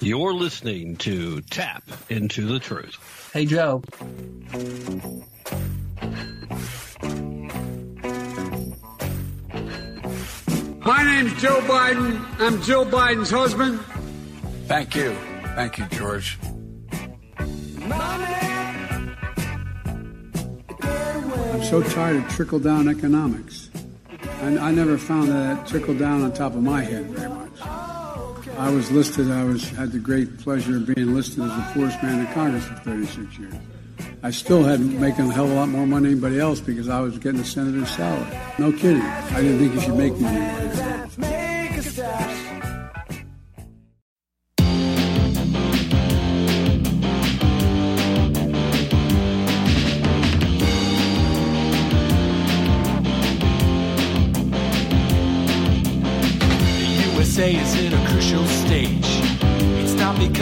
You're listening to Tapp into the Truth. Hey, Joe. My name's Joe Biden. I'm Jill Biden's husband. Thank you. Thank you, George. I'm so tired of trickle down economics. And I never found that trickle down on top of my head very much. I was listed, I was had the great pleasure of being listed as the poorest man in Congress for 36 years. I still had making a hell of a lot more money than anybody else because I was getting a senator's salary. No kidding. I didn't think you should make money.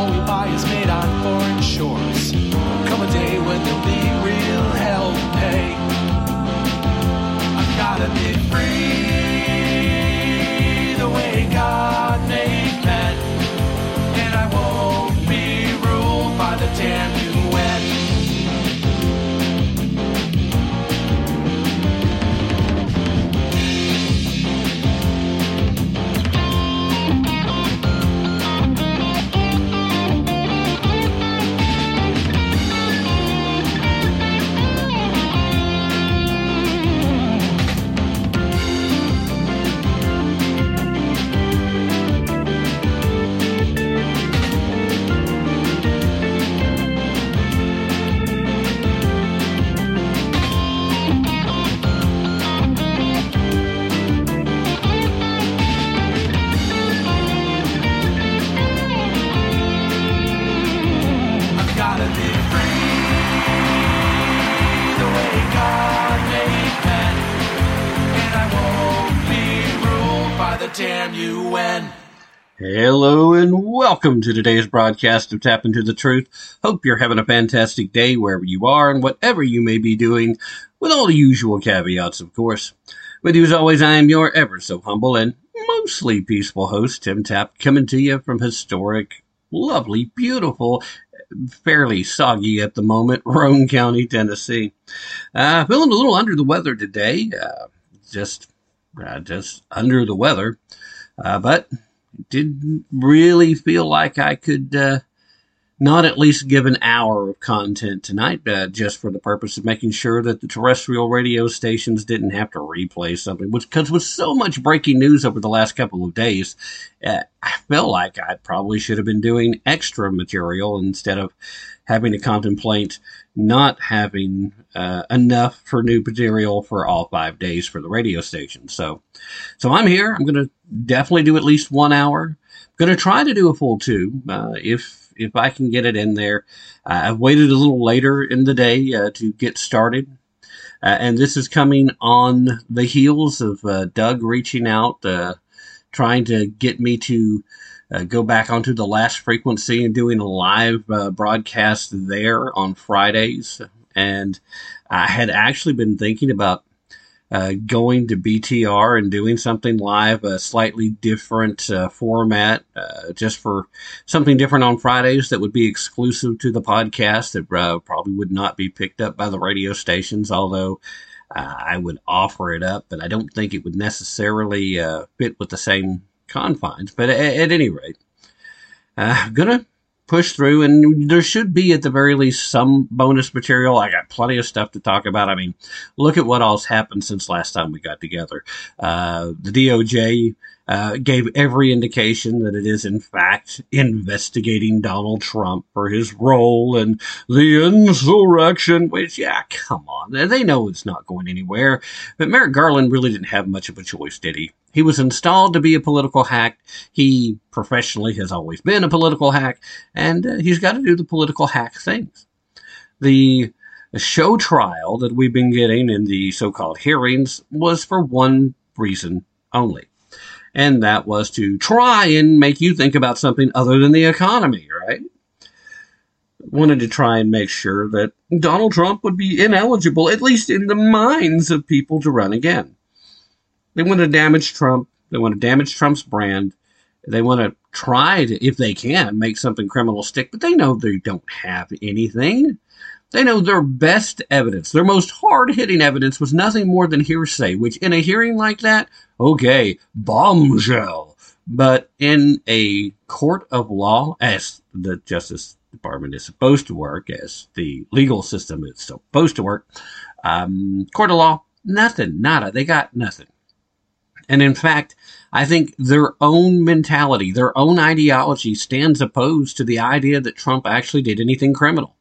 All we buy is made on foreign shores. Come a day when there'll be real hell to pay. I've gotta be free the way God welcome to today's broadcast of Tapp into the Truth. Hope you're having a fantastic day wherever you are and whatever you may be doing, with all the usual caveats, of course. With you as always, I am your ever so humble and mostly peaceful host, Tim Tapp, coming to you from historic, lovely, beautiful, fairly soggy at the moment, Roane County, Tennessee. Uh, feeling a little under the weather today, uh, just, uh, just under the weather, uh, but didn't really feel like I could uh, not at least give an hour of content tonight, uh, just for the purpose of making sure that the terrestrial radio stations didn't have to replay something. Which, because with so much breaking news over the last couple of days, uh, I felt like I probably should have been doing extra material instead of having to contemplate not having uh, enough for new material for all five days for the radio station. So, so I'm here. I'm going to definitely do at least one hour. Going to try to do a full two uh, if if I can get it in there. Uh, I've waited a little later in the day uh, to get started. Uh, and this is coming on the heels of uh, Doug reaching out, uh, trying to get me to uh, go back onto the last frequency and doing a live broadcast there on Fridays. And I had actually been thinking about uh, going to BTR and doing something live, a slightly different uh, format, uh, just for something different on Fridays that would be exclusive to the podcast that uh, probably would not be picked up by the radio stations, although uh, I would offer it up, but I don't think it would necessarily uh, fit with the same confines. But at, any rate, I'm gonna push through, and there should be at the very least some bonus material. I got plenty of stuff to talk about. I mean, look at what all's happened since last time we got together. Uh, the DOJ uh, gave every indication that it is, in fact, investigating Donald Trump for his role in the insurrection, which, yeah, come on. They know it's not going anywhere. But Merrick Garland really didn't have much of a choice, did he? He was installed to be a political hack. He professionally has always been a political hack, and uh, he's got to do the political hack things. The show trial that we've been getting in the so called hearings was for one reason only and that was to try and make you think about something other than the economy, right? Wanted to try and make sure that Donald Trump would be ineligible, at least in the minds of people, to run again. They want to damage Trump. They want to damage Trump's brand. They want to try to, if they can, make something criminal stick, but they know they don't have anything. They know their best evidence, their most hard hitting evidence was nothing more than hearsay, which in a hearing like that, okay, bombshell. But in a court of law, as the Justice Department is supposed to work, as the legal system is supposed to work, um, court of law, nothing, nada. They got nothing. And in fact, I think their own mentality, their own ideology stands opposed to the idea that Trump actually did anything criminal.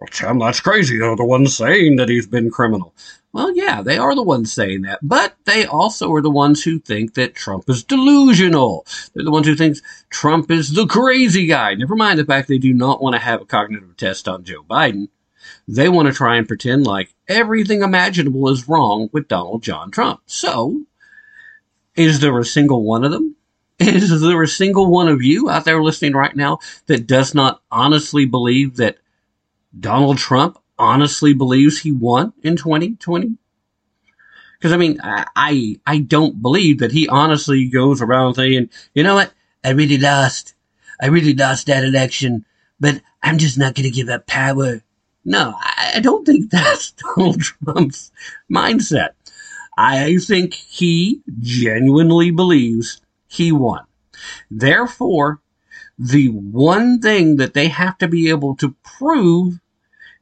Well, Tim, that's crazy. They're the ones saying that he's been criminal. Well, yeah, they are the ones saying that, but they also are the ones who think that Trump is delusional. They're the ones who think Trump is the crazy guy. Never mind the fact they do not want to have a cognitive test on Joe Biden. They want to try and pretend like everything imaginable is wrong with Donald John Trump. So, is there a single one of them? Is there a single one of you out there listening right now that does not honestly believe that Donald Trump honestly believes he won in 2020? Because I mean, I, I don't believe that he honestly goes around saying, you know what, I really lost, I really lost that election, but I'm just not going to give up power. No, I don't think that's Donald Trump's mindset. I think he genuinely believes he won. Therefore, the one thing that they have to be able to prove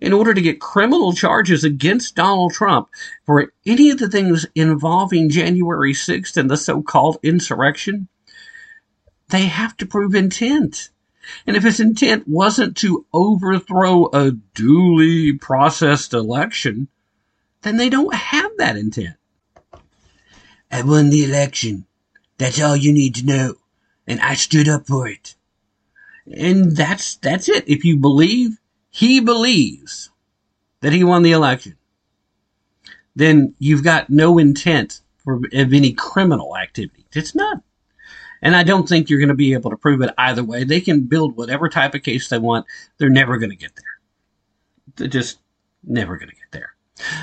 in order to get criminal charges against Donald Trump for any of the things involving January 6th and the so called insurrection, they have to prove intent. And if his intent wasn't to overthrow a duly processed election, then they don't have that intent. I won the election. That's all you need to know. And I stood up for it. And that's, that's it. If you believe he believes that he won the election, then you've got no intent for, of any criminal activity. It's not. And I don't think you're going to be able to prove it either way. They can build whatever type of case they want. They're never going to get there. They're just never going to get there.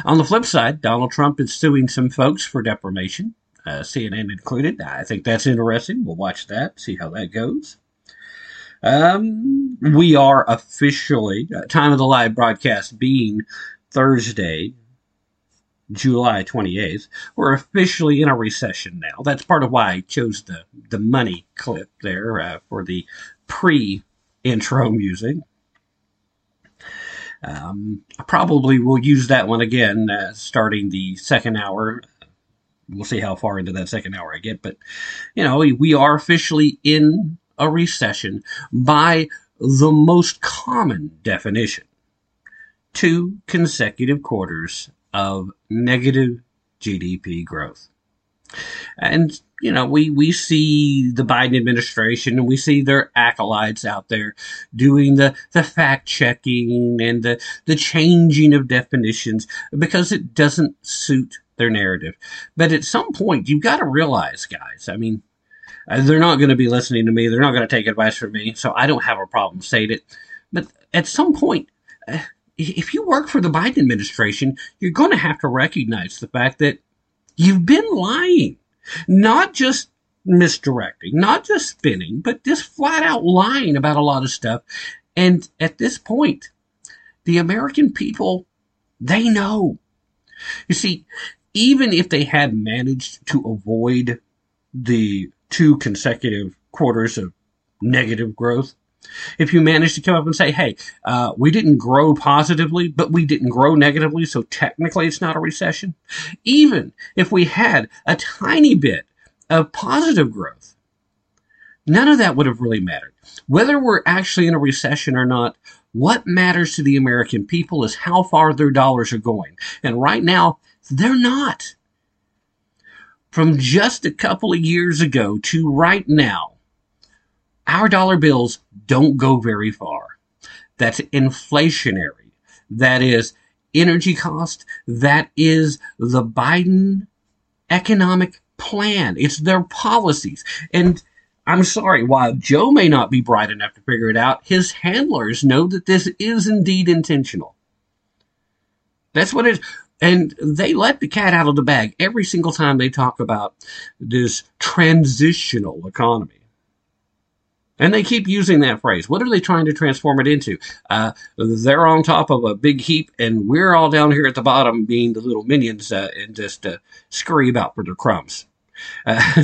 On the flip side, Donald Trump is suing some folks for defamation, uh, CNN included. I think that's interesting. We'll watch that, see how that goes. Um, we are officially, uh, time of the live broadcast being Thursday, July 28th. We're officially in a recession now. That's part of why I chose the, the money clip there uh, for the pre intro music. Um, I probably will use that one again uh, starting the second hour. We'll see how far into that second hour I get, but you know, we are officially in a recession by the most common definition two consecutive quarters of negative GDP growth. And, you know, we, we see the Biden administration and we see their acolytes out there doing the, the fact checking and the, the changing of definitions because it doesn't suit their narrative. But at some point, you've got to realize, guys, I mean, they're not going to be listening to me. They're not going to take advice from me. So I don't have a problem saying it. But at some point, uh, if you work for the Biden administration, you're going to have to recognize the fact that you've been lying, not just misdirecting, not just spinning, but just flat out lying about a lot of stuff. And at this point, the American people, they know. You see, even if they had managed to avoid the two consecutive quarters of negative growth, If you manage to come up and say, hey, uh, we didn't grow positively, but we didn't grow negatively, so technically it's not a recession. Even if we had a tiny bit of positive growth, none of that would have really mattered. Whether we're actually in a recession or not, what matters to the American people is how far their dollars are going. And right now, they're not. From just a couple of years ago to right now, our dollar bills don't go very far. That's inflationary. That is energy cost. That is the Biden economic plan. It's their policies. And I'm sorry, while Joe may not be bright enough to figure it out, his handlers know that this is indeed intentional. That's what it is. And they let the cat out of the bag every single time they talk about this transitional economy. And they keep using that phrase. What are they trying to transform it into? Uh, they're on top of a big heap, and we're all down here at the bottom being the little minions uh, and just uh, scurry about for their crumbs. Uh,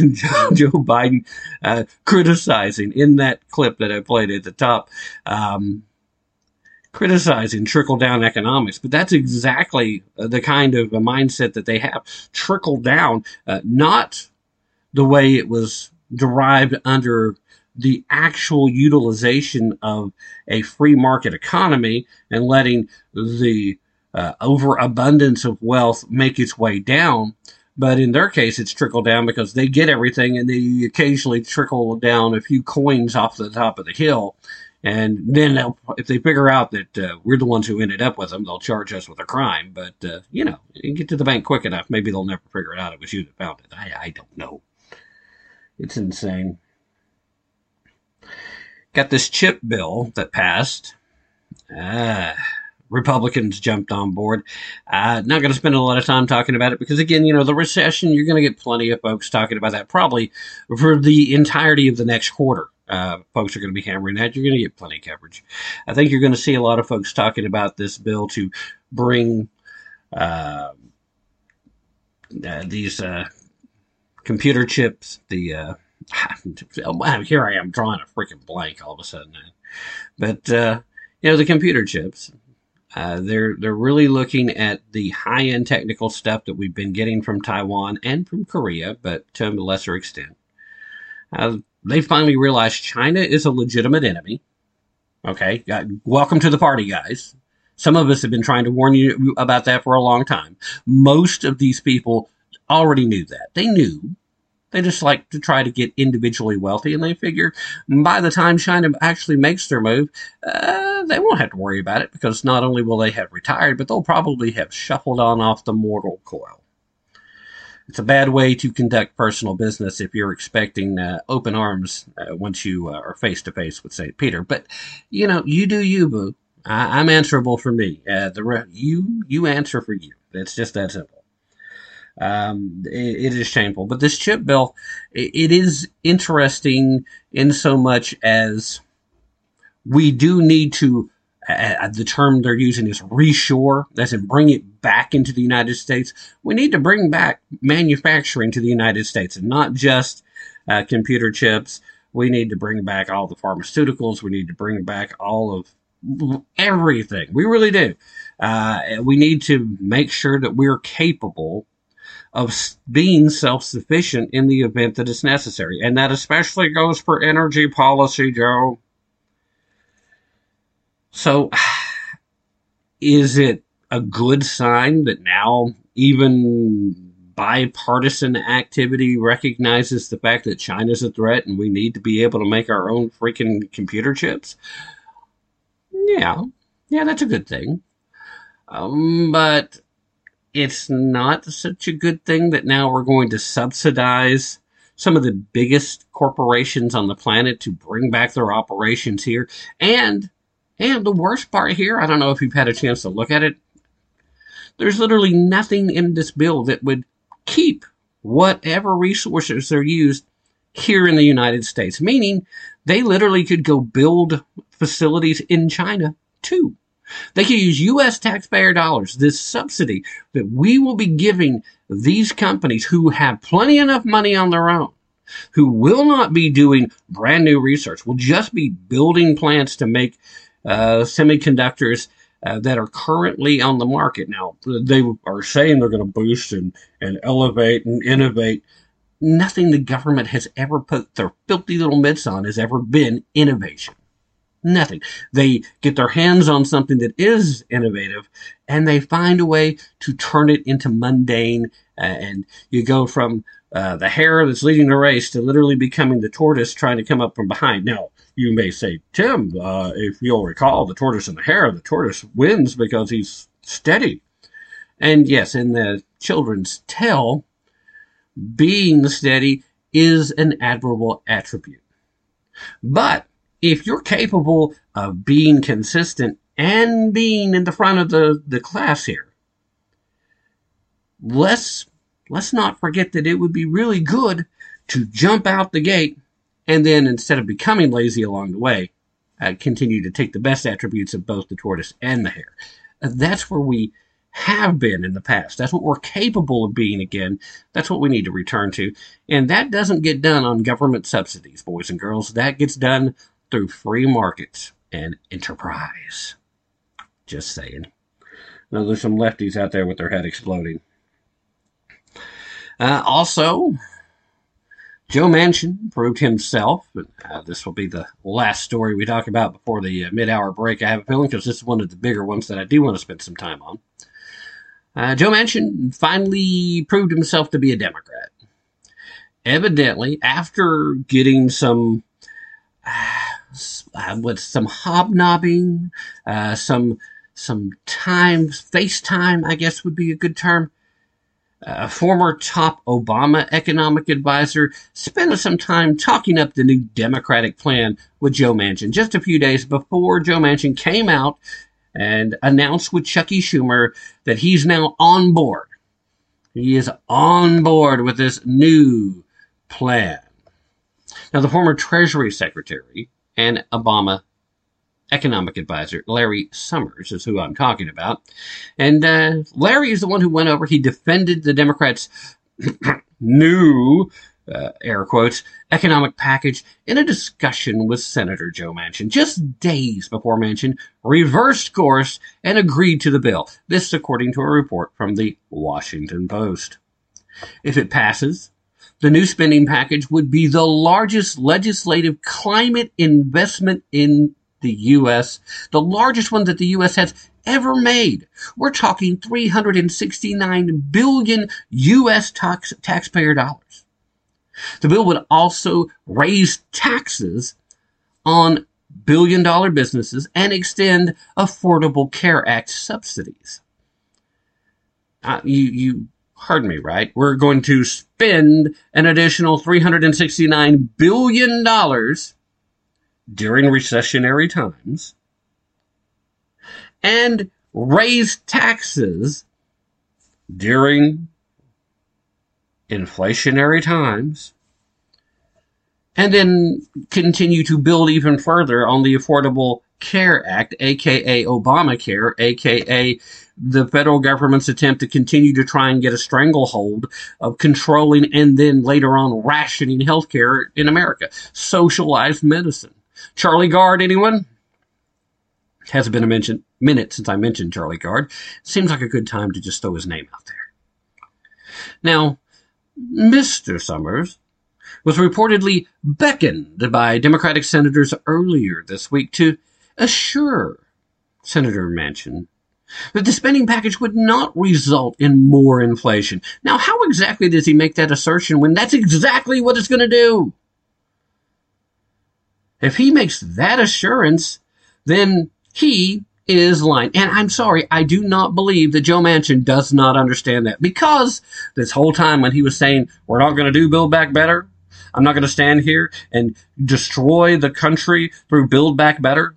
Joe Biden uh, criticizing in that clip that I played at the top, um, criticizing trickle down economics. But that's exactly the kind of a mindset that they have. Trickle down, uh, not the way it was derived under the actual utilization of a free market economy and letting the uh, overabundance of wealth make its way down. But in their case, it's trickle down because they get everything and they occasionally trickle down a few coins off the top of the hill. And then if they figure out that uh, we're the ones who ended up with them, they'll charge us with a crime. But, uh, you know, you get to the bank quick enough, maybe they'll never figure it out it was you that found it. I, I don't know. It's insane got this chip bill that passed. Uh, Republicans jumped on board. Uh, not going to spend a lot of time talking about it because, again, you know, the recession, you're going to get plenty of folks talking about that probably for the entirety of the next quarter. Uh, folks are going to be hammering that. You're going to get plenty of coverage. I think you're going to see a lot of folks talking about this bill to bring uh, uh these uh, computer chips, the uh, here I am drawing a freaking blank all of a sudden. But uh, you know the computer chips. They're they're really looking at the high end technical stuff that we've been getting from Taiwan and from Korea, but to a lesser extent. They finally realized China is a legitimate enemy. Okay, welcome to the party, guys. Some of us have been trying to warn you about that for a long time. Most of these people already knew that. They knew they just like to try to get individually wealthy, and they figure by the time China actually makes their move, uh, they won't have to worry about it because not only will they have retired, but they'll probably have shuffled on off the mortal coil. It's a bad way to conduct personal business if you're expecting uh, open arms uh, once you uh, are face to face with St. Peter. But, you know, you do you, boo. I- am answerable for me. Uh, the re- you you answer for you. It's just that simple. Um, it, it is shameful. But this chip bill, it, it is interesting in so much as we do need to. Uh, the term they're using is reshore, as in bring it back into the United States. We need to bring back manufacturing to the United States and not just uh, computer chips. We need to bring back all the pharmaceuticals. We need to bring back all of everything. We really do. Uh, we need to make sure that we're capable of being self sufficient in the event that it's necessary. And that especially goes for energy policy, Joe. So, is it a good sign that now even bipartisan activity recognizes the fact that China's a threat and we need to be able to make our own freaking computer chips? Yeah, yeah, that's a good thing. Um, but it's not such a good thing that now we're going to subsidize some of the biggest corporations on the planet to bring back their operations here. And and the worst part here, I don't know if you've had a chance to look at it. There's literally nothing in this bill that would keep whatever resources are used here in the United States, meaning they literally could go build facilities in China too. They could use U.S. taxpayer dollars, this subsidy that we will be giving these companies who have plenty enough money on their own who will not be doing brand new research, will just be building plants to make semiconductors uh, that are currently on the market. Now, they are saying they're going to boost and, and elevate and innovate. Nothing the government has ever put their filthy little mitts on has ever been innovation. Nothing. They get their hands on something that is innovative and they find a way to turn it into mundane. Uh, and you go from uh, the hare that's leading the race to literally becoming the tortoise trying to come up from behind. Now, you may say, Tim, uh, if you'll recall, the tortoise and the hare, the tortoise wins because he's steady. And yes, in the children's tale, being steady is an admirable attribute. But if you're capable of being consistent and being in the front of the, the class here, let's let's not forget that it would be really good to jump out the gate and then instead of becoming lazy along the way, uh, continue to take the best attributes of both the tortoise and the hare. Uh, that's where we have been in the past. That's what we're capable of being again. That's what we need to return to. And that doesn't get done on government subsidies, boys and girls. That gets done through free markets and enterprise. Just saying. Now, there's some lefties out there with their head exploding. Uh, also, Joe Manchin proved himself. Uh, this will be the last story we talk about before the uh, mid hour break, I have a feeling, because this is one of the bigger ones that I do want to spend some time on. Uh, Joe Manchin finally proved himself to be a Democrat. Evidently, after getting some, uh, with some hobnobbing, uh, some some time, FaceTime, I guess would be a good term, a former top Obama economic advisor, spent some time talking up the new Democratic plan with Joe Manchin just a few days before Joe Manchin came out and announced with Chuckie Schumer that he's now on board. He is on board with this new plan. Now, the former Treasury Secretary and Obama economic advisor Larry Summers is who I'm talking about. And uh, Larry is the one who went over, he defended the Democrats' new, uh, air quotes, economic package in a discussion with Senator Joe Manchin just days before Manchin reversed course and agreed to the bill. This, according to a report from the Washington Post. If it passes, the new spending package would be the largest legislative climate investment in the U.S., the largest one that the U.S. has ever made. We're talking 369 billion U.S. Tax, taxpayer dollars. The bill would also raise taxes on billion dollar businesses and extend Affordable Care Act subsidies. Uh, you, you heard me right. We're going to spend an additional $369 billion during recessionary times and raise taxes during inflationary times and then continue to build even further on the Affordable Care Act, aka Obamacare, aka the federal government's attempt to continue to try and get a stranglehold of controlling and then later on rationing healthcare in America. Socialized medicine. Charlie Gard, anyone? Hasn't been a mention, minute since I mentioned Charlie Gard. Seems like a good time to just throw his name out there. Now, Mr. Summers was reportedly beckoned by Democratic senators earlier this week to assure Senator Manchin that the spending package would not result in more inflation. Now, how exactly does he make that assertion when that's exactly what it's going to do? If he makes that assurance, then he is lying. And I'm sorry, I do not believe that Joe Manchin does not understand that because this whole time when he was saying, we're not going to do Build Back Better, I'm not going to stand here and destroy the country through Build Back Better.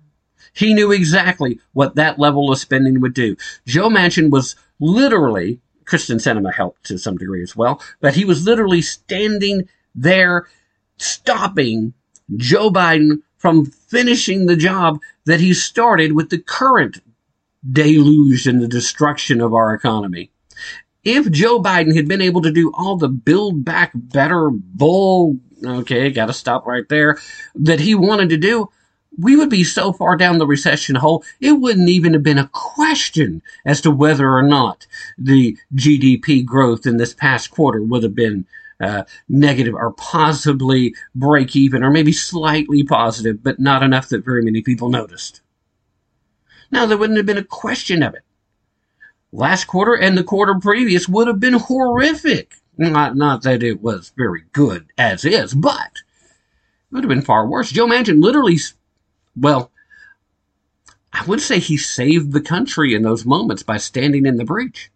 He knew exactly what that level of spending would do. Joe Manchin was literally, Kyrsten Sinema helped to some degree as well, but he was literally standing there stopping Joe Biden from finishing the job that he started with the current deluge and the destruction of our economy. If Joe Biden had been able to do all the build back better bull okay, got to stop right there, that he wanted to do, we would be so far down the recession hole, it wouldn't even have been a question as to whether or not the GDP growth in this past quarter would have been uh, negative or possibly break even or maybe slightly positive, but not enough that very many people noticed. Now, there wouldn't have been a question of it. Last quarter and the quarter previous would have been horrific. Not, not that it was very good as is, but it would have been far worse. Joe Manchin literally, well, I would say he saved the country in those moments by standing in the breach.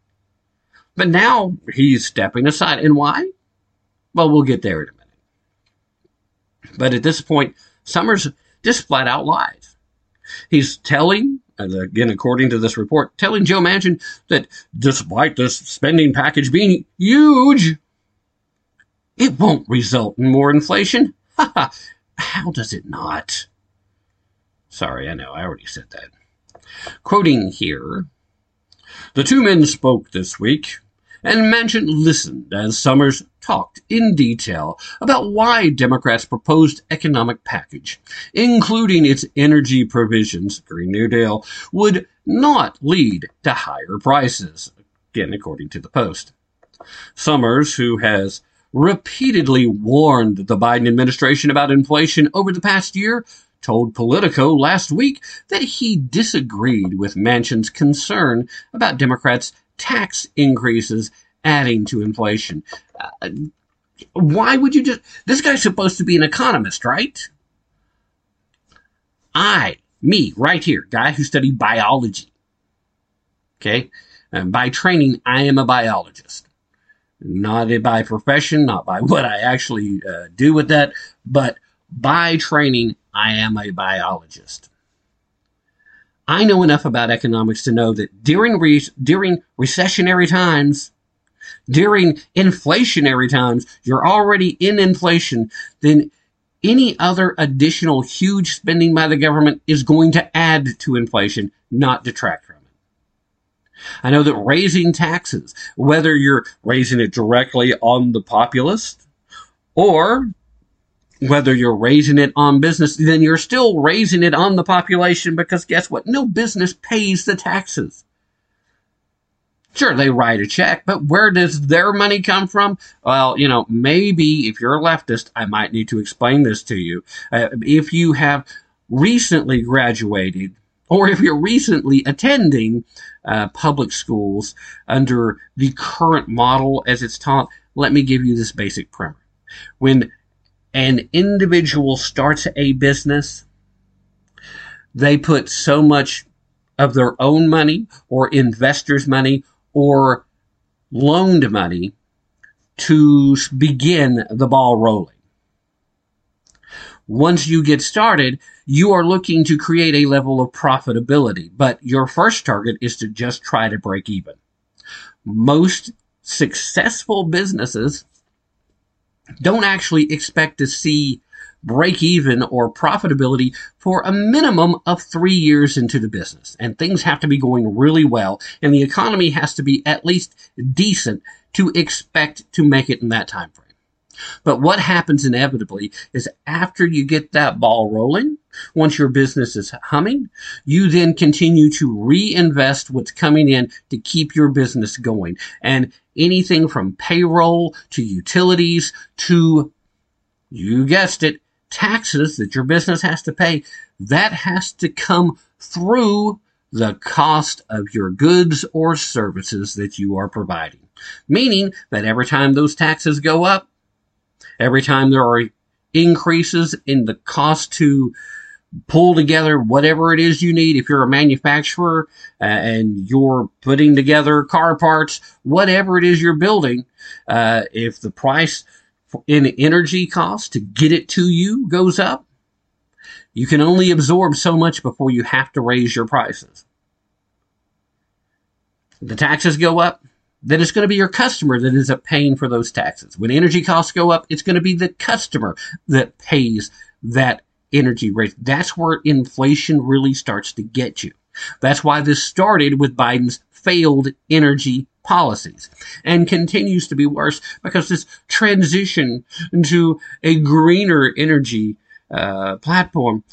But now he's stepping aside. And why? Well, we'll get there in a minute. But at this point, Summers just flat out lies. He's telling, again, according to this report, telling Joe Manchin that despite this spending package being huge, it won't result in more inflation. How does it not? Sorry, I know, I already said that. Quoting here, the two men spoke this week and Manchin listened as Summers talked in detail about why Democrats' proposed economic package, including its energy provisions, Green New Deal, would not lead to higher prices, again, according to the Post. Summers, who has repeatedly warned the Biden administration about inflation over the past year, told Politico last week that he disagreed with Manchin's concern about Democrats' tax increases adding to inflation. Why would you just. This guy's supposed to be an economist, right? I, me, right here, guy who studied biology. Okay? And by training, I am a biologist. Not by profession, not by what I actually uh, do with that, but by training, I am a biologist. I know enough about economics to know that during re- during recessionary times, during inflationary times, you're already in inflation, then any other additional huge spending by the government is going to add to inflation, not detract from it. I know that raising taxes, whether you're raising it directly on the populace or whether you're raising it on business, then you're still raising it on the population because guess what? No business pays the taxes. Sure, they write a check, but where does their money come from? Well, you know, maybe if you're a leftist, I might need to explain this to you. Uh, if you have recently graduated, or if you're recently attending uh, public schools under the current model as it's taught, let me give you this basic primer. When an individual starts a business, they put so much of their own money or investors' money or loaned money to begin the ball rolling. Once you get started, you are looking to create a level of profitability, but your first target is to just try to break even. Most successful businesses don't actually expect to see break even or profitability for a minimum of three years into the business. And things have to be going really well, and the economy has to be at least decent to expect to make it in that time frame. But what happens inevitably is after you get that ball rolling, once your business is humming, you then continue to reinvest what's coming in to keep your business going. And anything from payroll to utilities to, you guessed it, taxes that your business has to pay, that has to come through the cost of your goods or services that you are providing. Meaning that every time those taxes go up, every time there are increases in the cost to pull together whatever it is you need. If you're a manufacturer uh, and you're putting together car parts, whatever it is you're building, uh, if the price in energy cost to get it to you goes up, you can only absorb so much before you have to raise your prices. The taxes go up, then it's going to be your customer that ends up paying for those taxes. When energy costs go up, it's going to be the customer that pays that energy rate. That's where inflation really starts to get you. That's why this started with Biden's failed energy policies and continues to be worse because this transition into a greener energy uh, platform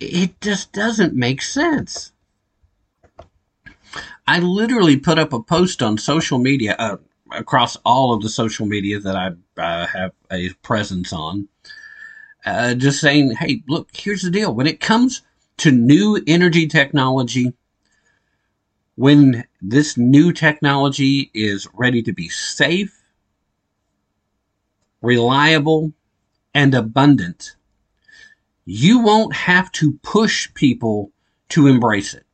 it just doesn't make sense. I literally put up a post on social media uh, across all of the social media that I uh, have a presence on, uh, just saying, hey, look, here's the deal. When it comes to new energy technology, when this new technology is ready to be safe, reliable, and abundant, you won't have to push people to embrace it.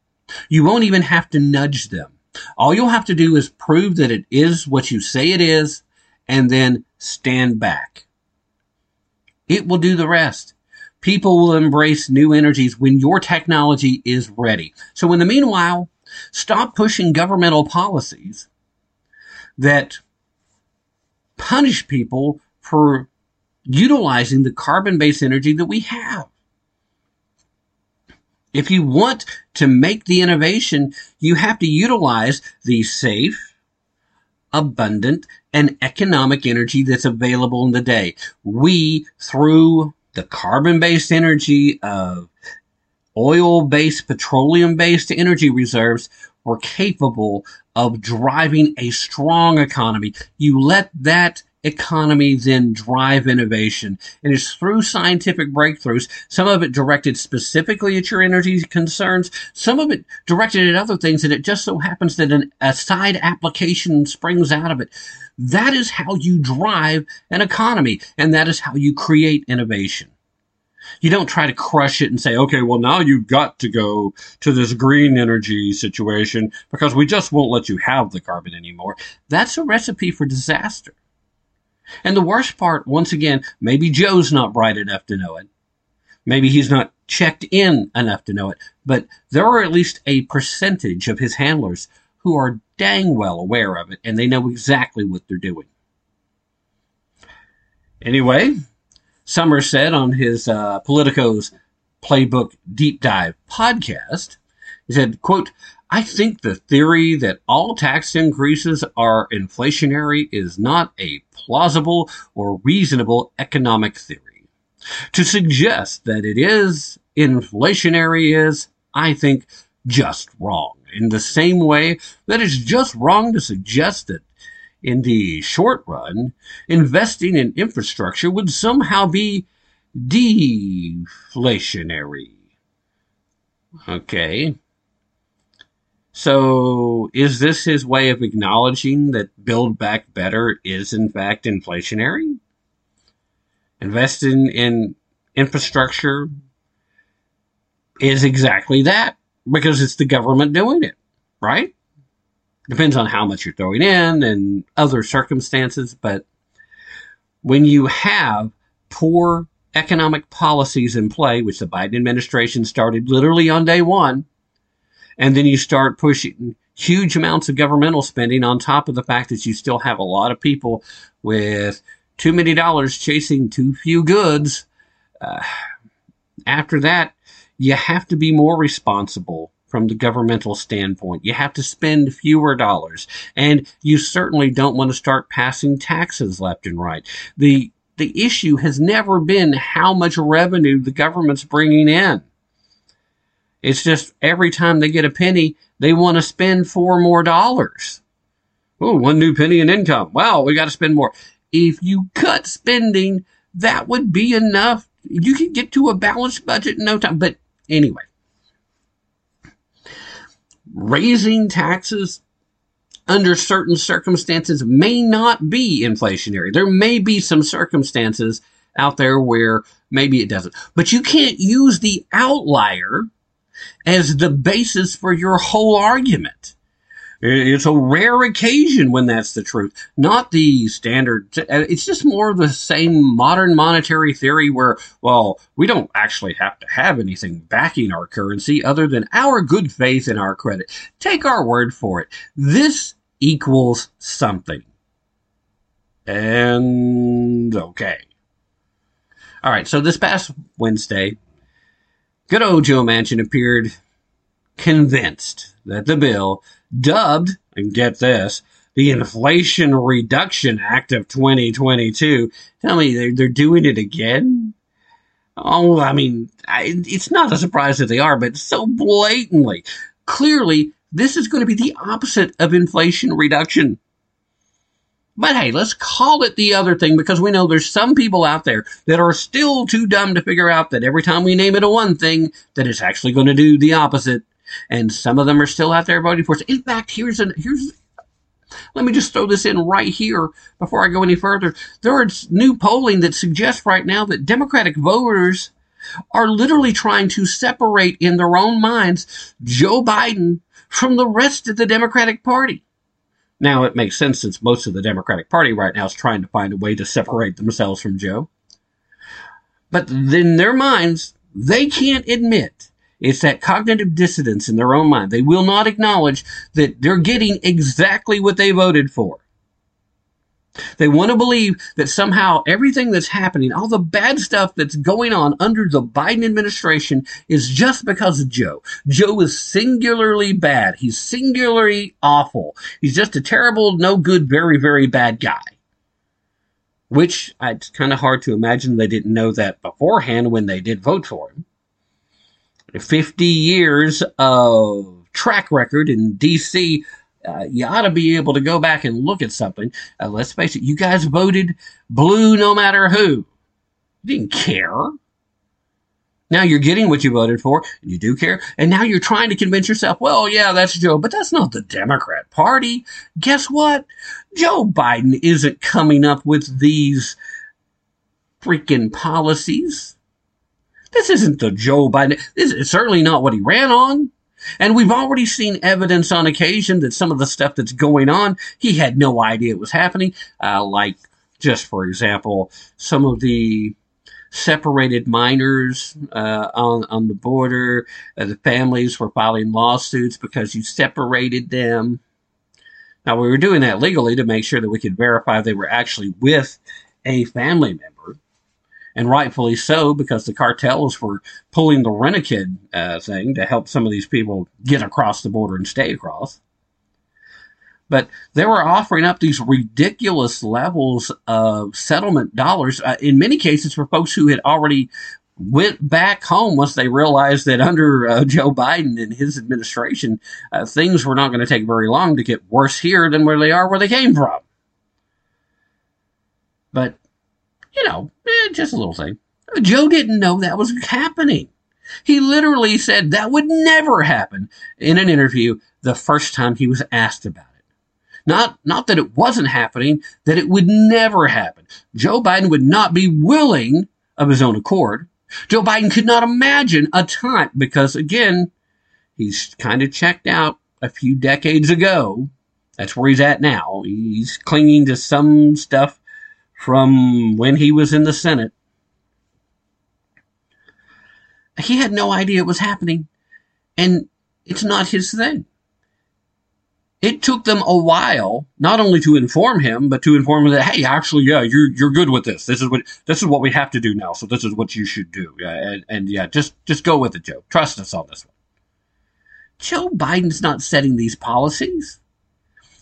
You won't even have to nudge them. All you'll have to do is prove that it is what you say it is and then stand back. It will do the rest. People will embrace new energies when your technology is ready. So in the meanwhile, stop pushing governmental policies that punish people for utilizing the carbon based energy that we have. If you want to make the innovation, you have to utilize the safe, abundant, and economic energy that's available in the day. We, through the carbon based energy of oil based, petroleum based energy reserves, were capable of driving a strong economy. You let that economy then drive innovation. And it's through scientific breakthroughs, some of it directed specifically at your energy concerns, some of it directed at other things, and it just so happens that an, a side application springs out of it. That is how you drive an economy, and that is how you create innovation. You don't try to crush it and say, okay, well, now you've got to go to this green energy situation because we just won't let you have the carbon anymore. That's a recipe for disaster. And the worst part, once again, maybe Joe's not bright enough to know it. Maybe he's not checked in enough to know it, but there are at least a percentage of his handlers who are dang well aware of it and they know exactly what they're doing. Anyway, Summers said on his uh, Politico's Playbook Deep Dive podcast, he said, quote, I think the theory that all tax increases are inflationary is not a plausible or reasonable economic theory. To suggest that it is inflationary is, I think, just wrong. In the same way that it's just wrong to suggest that in the short run, investing in infrastructure would somehow be deflationary. Okay. So is this his way of acknowledging that Build Back Better is in fact inflationary? Investing in infrastructure is exactly that because it's the government doing it, right? Depends on how much you're throwing in and other circumstances, but when you have poor economic policies in play, which the Biden administration started literally on day one, and then you start pushing huge amounts of governmental spending on top of the fact that you still have a lot of people with too many dollars chasing too few goods. Uh, after that, you have to be more responsible from the governmental standpoint. You have to spend fewer dollars. And you certainly don't want to start passing taxes left and right. The, the issue has never been how much revenue the government's bringing in. It's just every time they get a penny, they want to spend four more dollars. Oh, one new penny in income. Wow, we got to spend more. If you cut spending, that would be enough. You could get to a balanced budget in no time. But anyway, raising taxes under certain circumstances may not be inflationary. There may be some circumstances out there where maybe it doesn't. But you can't use the outlier as the basis for your whole argument. It's a rare occasion when that's the truth, not the standard. It's just more of the same modern monetary theory where, well, we don't actually have to have anything backing our currency other than our good faith and our credit. Take our word for it. This equals something. And okay. All right. So this past Wednesday, good old Joe Manchin appeared convinced that the bill, dubbed, and get this, the Inflation Reduction Act of 2022, tell me they're, they're doing it again? Oh, I mean, I, it's not a surprise that they are, but so blatantly. Clearly, this is going to be the opposite of inflation reduction. But hey, let's call it the other thing because we know there's some people out there that are still too dumb to figure out that every time we name it a one thing, that it's actually going to do the opposite. And some of them are still out there voting for it. In fact, here's an here's let me just throw this in right here before I go any further. There is new polling that suggests right now that Democratic voters are literally trying to separate in their own minds Joe Biden from the rest of the Democratic Party. Now, it makes sense since most of the Democratic Party right now is trying to find a way to separate themselves from Joe. But in their minds, they can't admit it's that cognitive dissonance in their own mind. They will not acknowledge that they're getting exactly what they voted for. They want to believe that somehow everything that's happening, all the bad stuff that's going on under the Biden administration is just because of Joe. Joe is singularly bad. He's singularly awful. He's just a terrible, no good, very, very bad guy. Which it's kind of hard to imagine they didn't know that beforehand when they did vote for him. 50 years of track record in DC, uh, you ought to be able to go back and look at something. Uh, let's face it, you guys voted blue no matter who. You didn't care. Now you're getting what you voted for, and you do care, and now you're trying to convince yourself, well, yeah, that's Joe, but that's not the Democrat Party. Guess what? Joe Biden isn't coming up with these freaking policies. This isn't the Joe Biden. This is certainly not what he ran on. And we've already seen evidence on occasion that some of the stuff that's going on, he had no idea it was happening. Uh, like, just for example, some of the separated minors uh, on on the border. Uh, the families were filing lawsuits because you separated them. Now we were doing that legally to make sure that we could verify they were actually with a family member and rightfully so because the cartels were pulling the rent uh, thing to help some of these people get across the border and stay across. But they were offering up these ridiculous levels of settlement dollars, uh, in many cases for folks who had already went back home once they realized that under uh, Joe Biden and his administration, uh, things were not going to take very long to get worse here than where they are where they came from. But you know, eh, just a little thing. Joe didn't know that was happening. He literally said that would never happen in an interview the first time he was asked about it. Not, not that it wasn't happening, that it would never happen. Joe Biden would not be willing of his own accord. Joe Biden could not imagine a time because again, he's kind of checked out a few decades ago. That's where he's at now. He's clinging to some stuff from when he was in the Senate. He had no idea it was happening, and it's not his thing. It took them a while, not only to inform him, but to inform him that, hey, actually, yeah, you're you're good with this. This is what this is what we have to do now. So this is what you should do. Yeah, and, and yeah, just just go with it, Joe. Trust us on this one. Joe Biden's not setting these policies.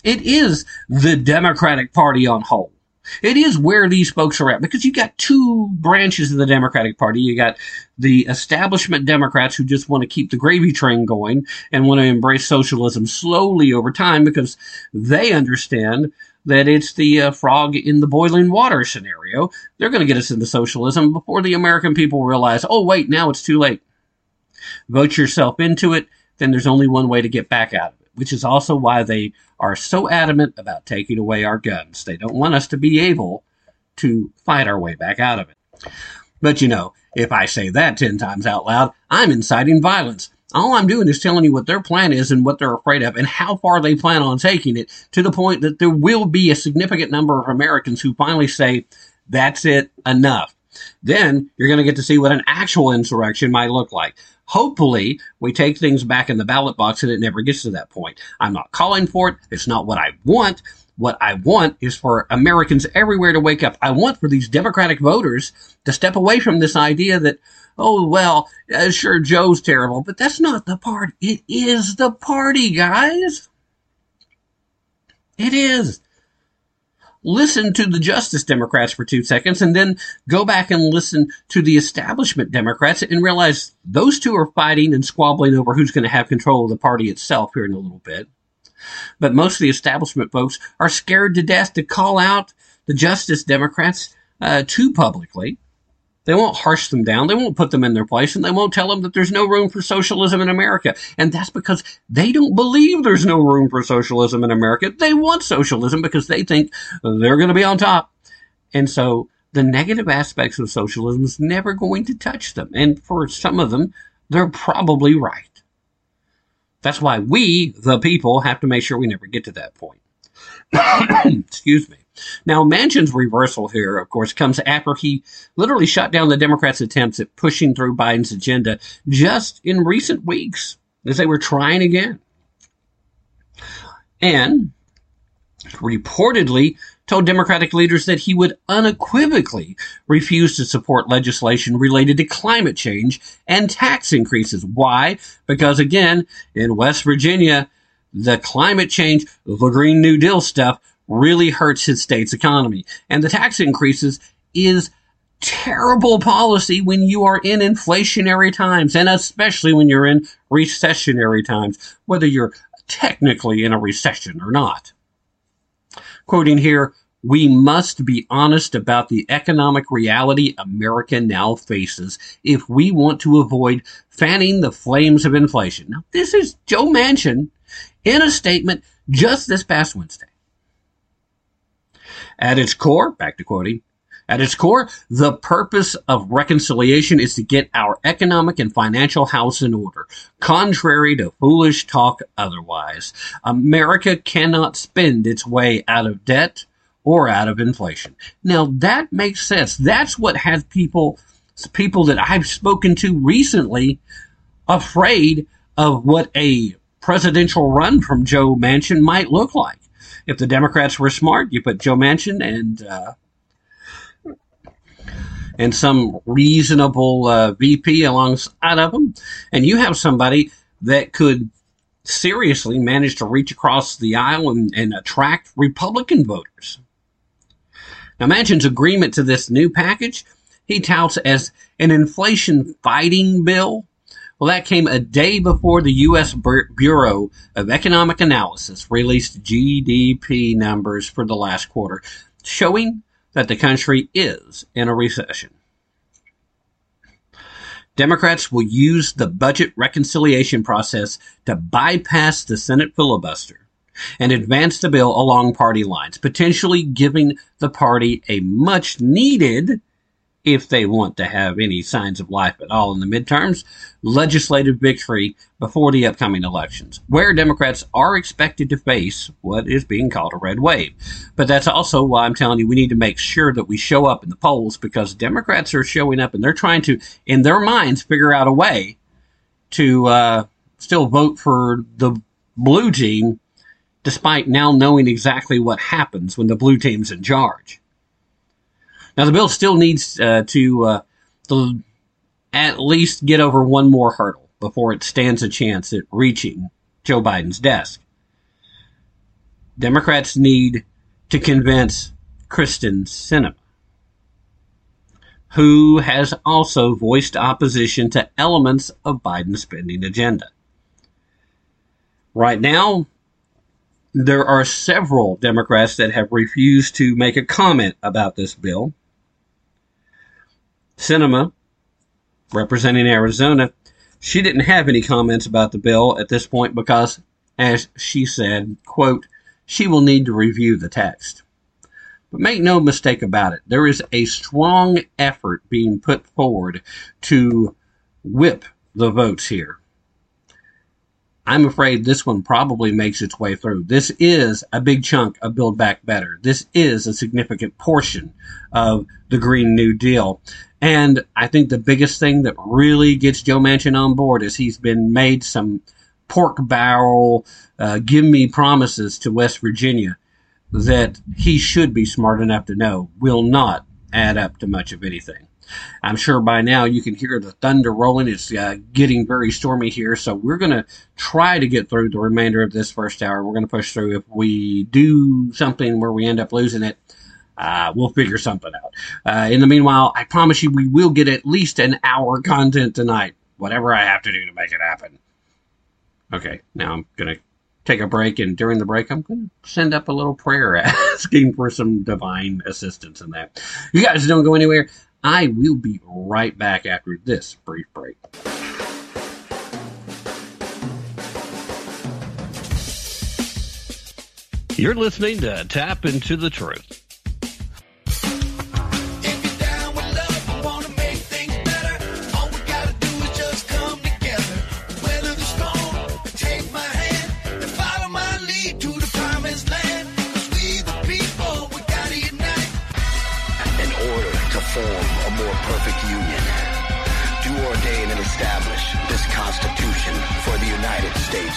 It is the Democratic Party on hold. It is where these folks are at because you got two branches of the Democratic Party. You got the establishment Democrats who just want to keep the gravy train going and want to embrace socialism slowly over time because they understand that it's the uh, frog in the boiling water scenario. They're going to get us into socialism before the American people realize, oh, wait, now it's too late. Vote yourself into it, then there's only one way to get back out of it which is also why they are so adamant about taking away our guns. They don't want us to be able to fight our way back out of it. But you know, if I say that 10 times out loud, I'm inciting violence. All I'm doing is telling you what their plan is and what they're afraid of and how far they plan on taking it to the point that there will be a significant number of Americans who finally say, that's it, enough. Then you're going to get to see what an actual insurrection might look like. Hopefully, we take things back in the ballot box and it never gets to that point. I'm not calling for it. It's not what I want, What I want is for Americans everywhere to wake up. I want for these Democratic voters to step away from this idea that, oh, well, uh, sure, Joe's terrible, but that's not the party. It is the party, guys. It is. Listen to the Justice Democrats for two seconds and then go back and listen to the establishment Democrats and realize those two are fighting and squabbling over who's going to have control of the party itself here in a little bit. But most of the establishment folks are scared to death to call out the Justice Democrats uh, too publicly. They won't harsh them down. They won't put them in their place and they won't tell them that there's no room for socialism in America. And that's because they don't believe there's no room for socialism in America. They want socialism because they think they're going to be on top. And so the negative aspects of socialism is never going to touch them. And for some of them, they're probably right. That's why we, the people, have to make sure we never get to that point. Excuse me. Now, Manchin's reversal here, of course, comes after he literally shut down the Democrats' attempts at pushing through Biden's agenda just in recent weeks as they were trying again. And reportedly told Democratic leaders that he would unequivocally refuse to support legislation related to climate change and tax increases. Why? Because again, in West Virginia, the climate change, the Green New Deal stuff really hurts his state's economy. And the tax increases is terrible policy when you are in inflationary times, and especially when you're in recessionary times, whether you're technically in a recession or not. Quoting here, we must be honest about the economic reality America now faces if we want to avoid fanning the flames of inflation. Now, this is Joe Manchin in a statement just this past Wednesday. At its core, back to quoting, at its core, the purpose of reconciliation is to get our economic and financial house in order, contrary to foolish talk otherwise. America cannot spend its way out of debt or out of inflation. Now that makes sense. That's what has people, people that I've spoken to recently afraid of what a presidential run from Joe Manchin might look like. If the Democrats were smart, you put Joe Manchin and uh, and some reasonable uh, VP alongside of them, and you have somebody that could seriously manage to reach across the aisle and, and attract Republican voters. Now, Manchin's agreement to this new package he touts as an inflation fighting bill well, that came a day before the U.S. Bureau of Economic Analysis released GDP numbers for the last quarter, showing that the country is in a recession. Democrats will use the budget reconciliation process to bypass the Senate filibuster and advance the bill along party lines, potentially giving the party a much needed if they want to have any signs of life at all in the midterms, legislative victory before the upcoming elections, where Democrats are expected to face what is being called a red wave. But that's also why I'm telling you we need to make sure that we show up in the polls because Democrats are showing up and they're trying to, in their minds, figure out a way to uh, still vote for the blue team despite now knowing exactly what happens when the blue team's in charge. Now the bill still needs uh, to, uh, to at least get over one more hurdle before it stands a chance at reaching Joe Biden's desk. Democrats need to convince Kyrsten Sinema, who has also voiced opposition to elements of Biden's spending agenda. Right now, there are several Democrats that have refused to make a comment about this bill. Sinema, representing Arizona, she didn't have any comments about the bill at this point because, as she said, quote, she will need to review the text. But make no mistake about it, there is a strong effort being put forward to whip the votes here. I'm afraid this one probably makes its way through. This is a big chunk of Build Back Better. This is a significant portion of the Green New Deal. And I think the biggest thing that really gets Joe Manchin on board is he's been made some pork barrel, uh, give me promises to West Virginia that he should be smart enough to know will not add up to much of anything. I'm sure by now you can hear the thunder rolling. It's uh, getting very stormy here, so we're going to try to get through the remainder of this first hour. We're going to push through. If we do something where we end up losing it, uh, we'll figure something out. Uh, in the meanwhile, I promise you we will get at least an hour content tonight, whatever I have to do to make it happen. Okay, now I'm going to take a break, and during the break, I'm going to send up a little prayer asking for some divine assistance in that. You guys don't go anywhere. I will be right back after this brief break. You're listening to Tapp Into the Truth.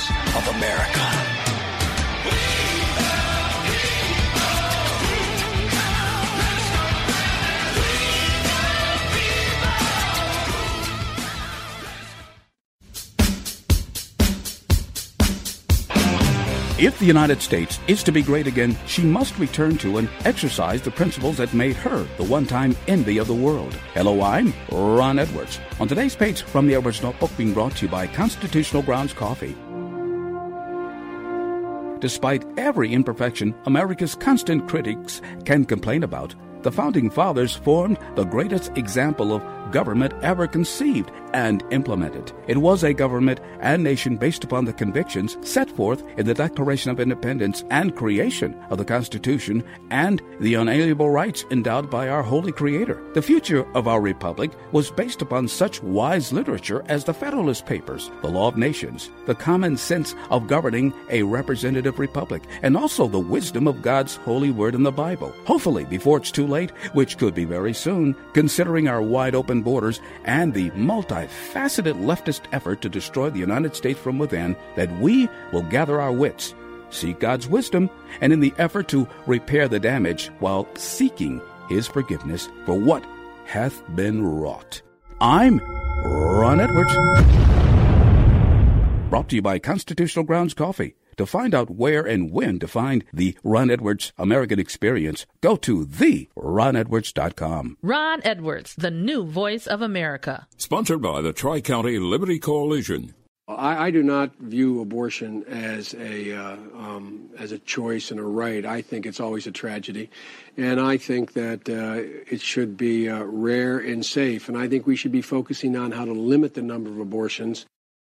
Of America. If the United States is to be great again, she must return to and exercise the principles that made her the one time envy of the world. Hello, I'm Ron Edwards. On today's page from the Edwards Notebook, being brought to you by Constitutional Grounds Coffee. Despite every imperfection America's constant critics can complain about, the Founding Fathers formed the greatest example of government ever conceived and implemented. It was a government and nation based upon the convictions set forth in the Declaration of Independence and creation of the Constitution and the unalienable rights endowed by our Holy Creator. The future of our republic was based upon such wise literature as the Federalist Papers, the Law of Nations, the common sense of governing a representative republic, and also the wisdom of God's holy word in the Bible. Hopefully, before it's too late, which could be very soon, considering our wide open borders and the multifaceted leftist effort to destroy the United States from within, that we will gather our wits, seek God's wisdom, and in the effort to repair the damage while seeking His forgiveness for what hath been wrought. I'm Ron Edwards. Brought to you by Constitutional Grounds Coffee. To find out where and when to find the Ron Edwards American Experience, go to theronedwards.com. Ron Edwards, the new voice of America. Sponsored by the Tri County Liberty Coalition. I, I, do not view abortion as a uh, um, as a choice and a right. I think it's always a tragedy, and I think that uh, it should be uh, rare and safe. And I think we should be focusing on how to limit the number of abortions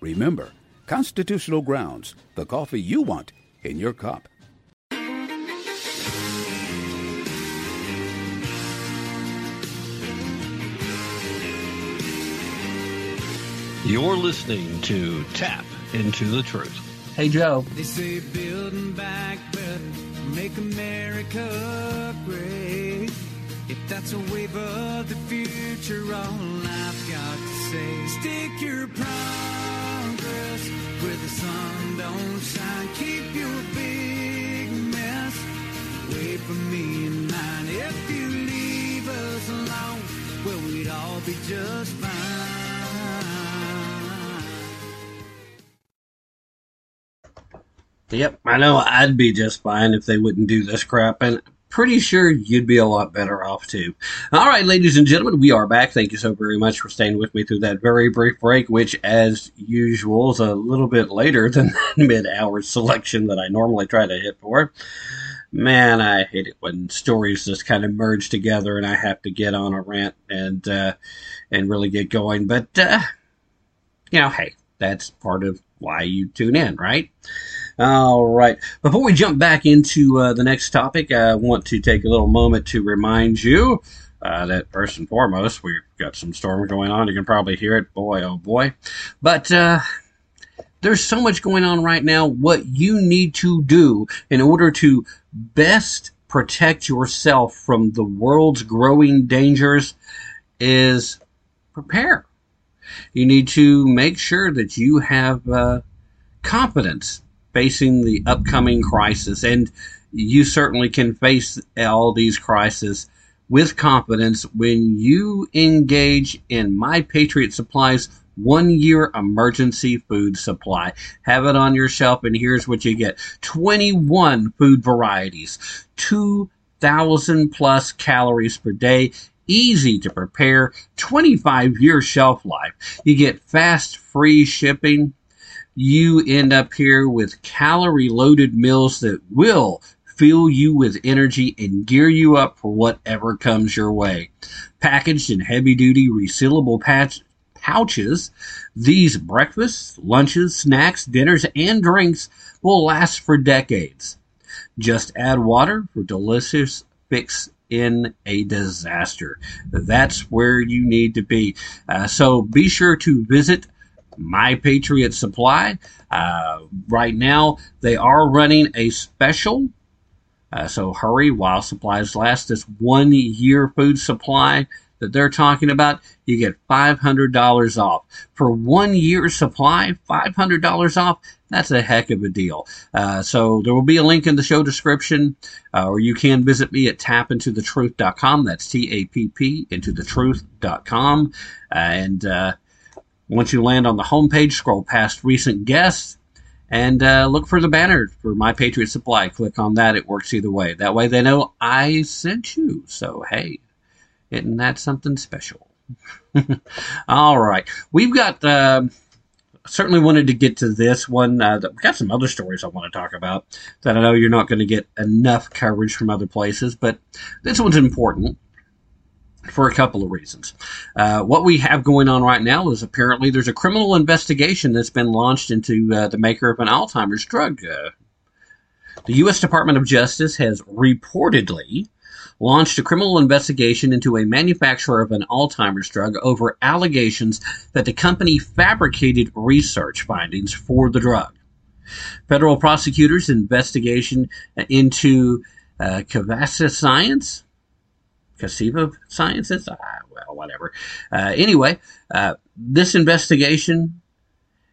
Remember, constitutional grounds, the coffee you want in your cup. You're listening to Tapp into the Truth. Hey, Joe. They say building back better, make America great. If that's a wave of the future, all I've got to say, stick your pride where the sun don't shine. Keep big mess me. If you leave us alone, well, we'd all be just fine. Yep, I know I'd be just fine if they wouldn't do this crap. And pretty sure you'd be a lot better off too. All right, ladies and gentlemen, we are back. Thank you so very much for staying with me through that very brief break, which, as usual, is a little bit later than that mid hour selection that I normally try to hit for. Man, I hate it when stories just kind of merge together and I have to get on a rant and uh, and really get going. But uh, you know, hey, that's part of why you tune in, right? All right. Before we jump back into uh, the next topic, I want to take a little moment to remind you uh, that first and foremost, we've got some storm going on. You can probably hear it. Boy, oh boy. But uh, there's so much going on right now. What you need to do in order to best protect yourself from the world's growing dangers is prepare. You need to make sure that you have uh, confidence facing the upcoming crisis. And you certainly can face all these crises with confidence when you engage in My Patriot Supplies one year emergency food supply. Have it on your shelf, and here's what you get 21 food varieties, 2,000 plus calories per day. Easy to prepare, 25 year shelf life. You get fast, free shipping. You end up here with calorie loaded meals that will fill you with energy and gear you up for whatever comes your way. Packaged in heavy duty resealable patch pouches, these breakfasts, lunches, snacks, dinners, and drinks will last for decades. Just add water for delicious fix in a disaster. That's where you need to be. Uh, so be sure to visit My Patriot Supply. Uh, right now, they are running a special. Uh, so hurry while supplies last. This one year food supply that they're talking about, you get $500 off. For one year supply, $500 off, that's a heck of a deal. Uh, so there will be a link in the show description, uh, or you can visit me at tappintothetruth.com. That's T-A-P-P, into the truth.com. Uh, and, uh, once you land on the homepage, scroll past recent guests, and uh, look for the banner for My Patriot Supply. Click on that. It works either way. That way they know I sent you. So, hey, isn't that something special? All right. We've got, uh, certainly wanted to get to this one. Uh, we've got some other stories I want to talk about that I know you're not going to get enough coverage from other places, but this one's important for a couple of reasons. Uh, what we have going on right now is apparently there's a criminal investigation that's been launched into uh, the maker of an Alzheimer's drug. Uh, the U.S. Department of Justice has reportedly launched a criminal investigation into a manufacturer of an Alzheimer's drug over allegations that the company fabricated research findings for the drug. Federal prosecutors' investigation into uh, Science, Cassava Sciences, ah, well, whatever. Uh, anyway, uh, this investigation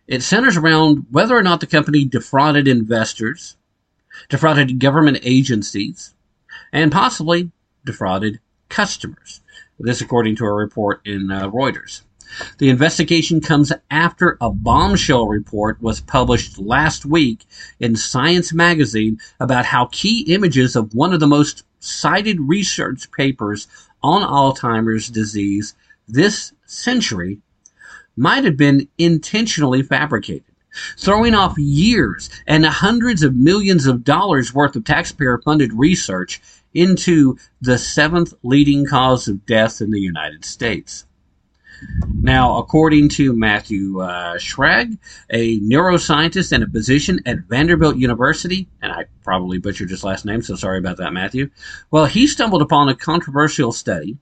it centers around whether or not the company defrauded investors, defrauded government agencies, and possibly defrauded customers. This, according to a report in uh, Reuters. The investigation comes after a bombshell report was published last week in Science magazine about how key images of one of the most cited research papers on Alzheimer's disease this century might have been intentionally fabricated, throwing off years and hundreds of millions of dollars worth of taxpayer funded research into the seventh leading cause of death in the United States. Now, according to Matthew uh, Schrag, a neuroscientist and a physician at Vanderbilt University, and I probably butchered his last name, so sorry about that, Matthew. Well, he stumbled upon a controversial study,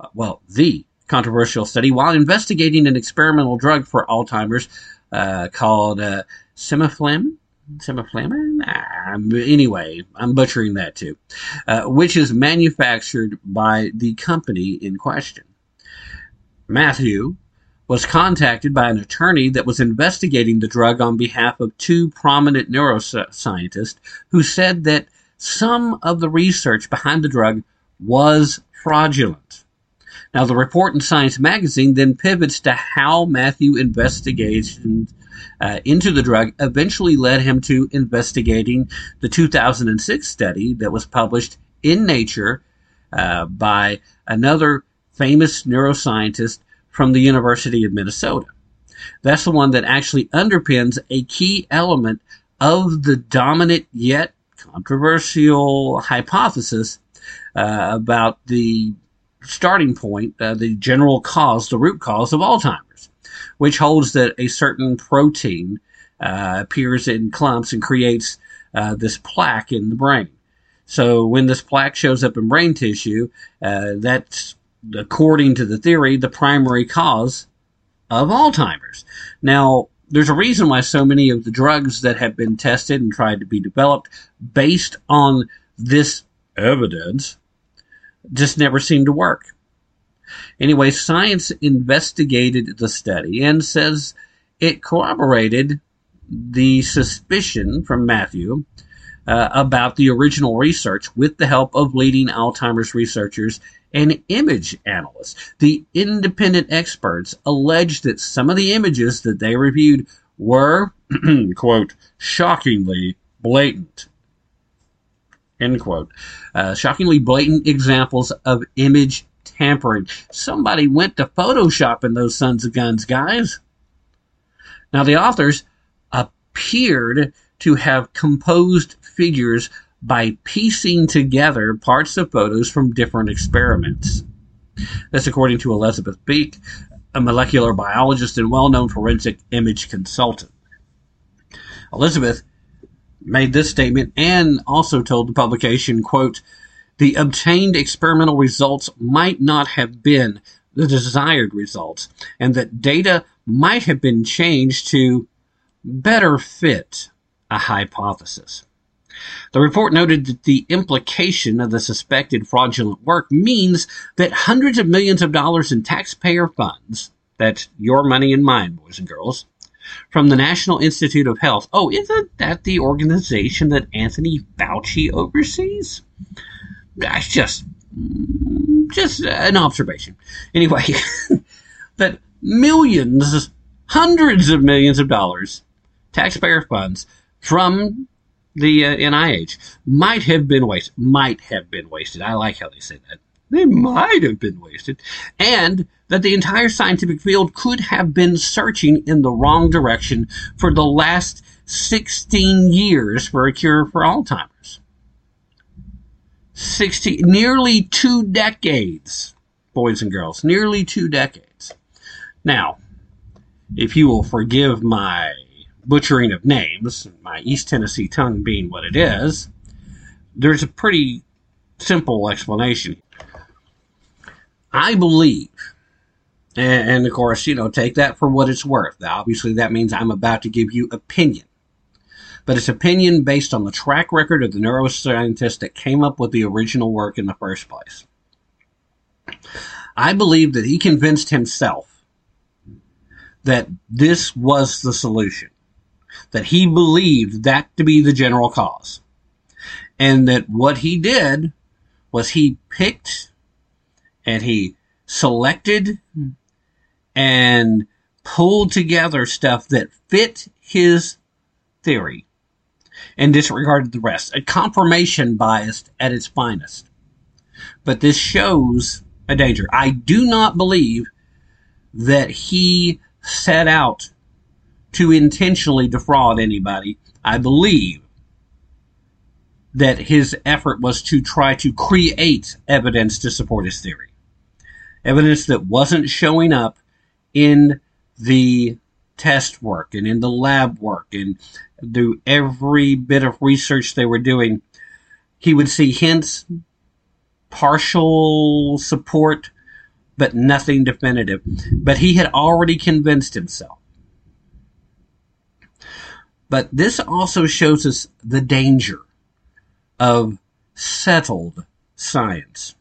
uh, well, the controversial study, while investigating an experimental drug for Alzheimer's uh, called uh, Semiflam. Semiflamin? Anyway, I'm butchering that too, uh, which is manufactured by the company in question. Matthew was contacted by an attorney that was investigating the drug on behalf of two prominent neuroscientists who said that some of the research behind the drug was fraudulent. Now, the report in Science magazine then pivots to how Matthew investigations uh, into the drug eventually led him to investigating the 2006 study that was published in Nature uh, by another famous neuroscientist from the University of Minnesota. That's the one that actually underpins a key element of the dominant yet controversial hypothesis uh, about the starting point, uh, the general cause, the root cause of Alzheimer's, which holds that a certain protein uh, appears in clumps and creates uh, this plaque in the brain. So when this plaque shows up in brain tissue, uh, that's according to the theory the primary cause of Alzheimer's. Now, there's a reason why so many of the drugs that have been tested and tried to be developed based on this evidence just never seem to work. Anyway, science investigated the study and says it corroborated the suspicion from Matthew uh, about the original research with the help of leading Alzheimer's researchers and image analysts. The independent experts alleged that some of the images that they reviewed were, quote, shockingly blatant. End quote. Uh, shockingly blatant examples of image tampering. Somebody went to Photoshop in those sons of guns, guys. Now, the authors appeared to have composed figures by piecing together parts of photos from different experiments. That's according to Elizabeth Beek, a molecular biologist and well known forensic image consultant. Elizabeth made this statement and also told the publication, quote, the obtained experimental results might not have been the desired results, and that data might have been changed to better fit a hypothesis. The report noted that the implication of the suspected fraudulent work means that hundreds of millions of dollars in taxpayer funds, that's your money and mine, boys and girls, from the National Institute of Health. Oh, isn't that the organization that Anthony Fauci oversees? That's just, just an observation. Anyway, that millions, hundreds of millions of dollars, taxpayer funds from the uh, NIH might have been wasted. Might have been wasted. I like how they say that. They might have been wasted. And that the entire scientific field could have been searching in the wrong direction for the last 16 years for a cure for Alzheimer's. 60, nearly two decades, boys and girls, nearly two decades. Now, if you will forgive my butchering of names, my East Tennessee tongue being what it is, there's a pretty simple explanation. I believe, and, of course, you know, take that for what it's worth. Now, Obviously, that means I'm about to give you opinion. But it's opinion based on the track record of the neuroscientist that came up with the original work in the first place. I believe that he convinced himself that this was the solution that he believed that to be the general cause. And that what he did was he picked and he selected and pulled together stuff that fit his theory and disregarded the rest. A confirmation bias at its finest. But this shows a danger. I do not believe that he set out to intentionally defraud anybody. I believe that his effort was to try to create evidence to support his theory. Evidence that wasn't showing up in the test work and in the lab work and through every bit of research they were doing. He would see hints, partial support, but nothing definitive. But he had already convinced himself but this also shows us the danger of settled science.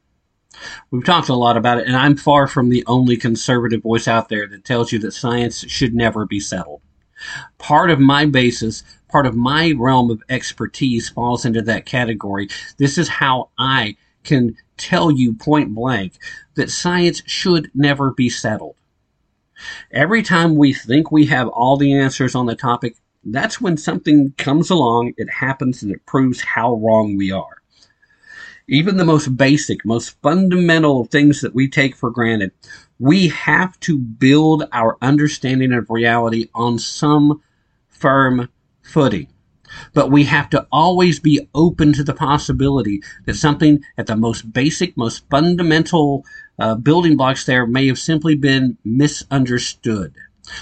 We've talked a lot about it, and I'm far from the only conservative voice out there that tells you that science should never be settled. Part of my basis, part of my realm of expertise falls into that category. This is how I can tell you point blank that science should never be settled. Every time we think we have all the answers on the topic, that's when something comes along, it happens, and it proves how wrong we are. Even the most basic, most fundamental things that we take for granted, we have to build our understanding of reality on some firm footing. But we have to always be open to the possibility that something at the most basic, most fundamental uh, building blocks there may have simply been misunderstood.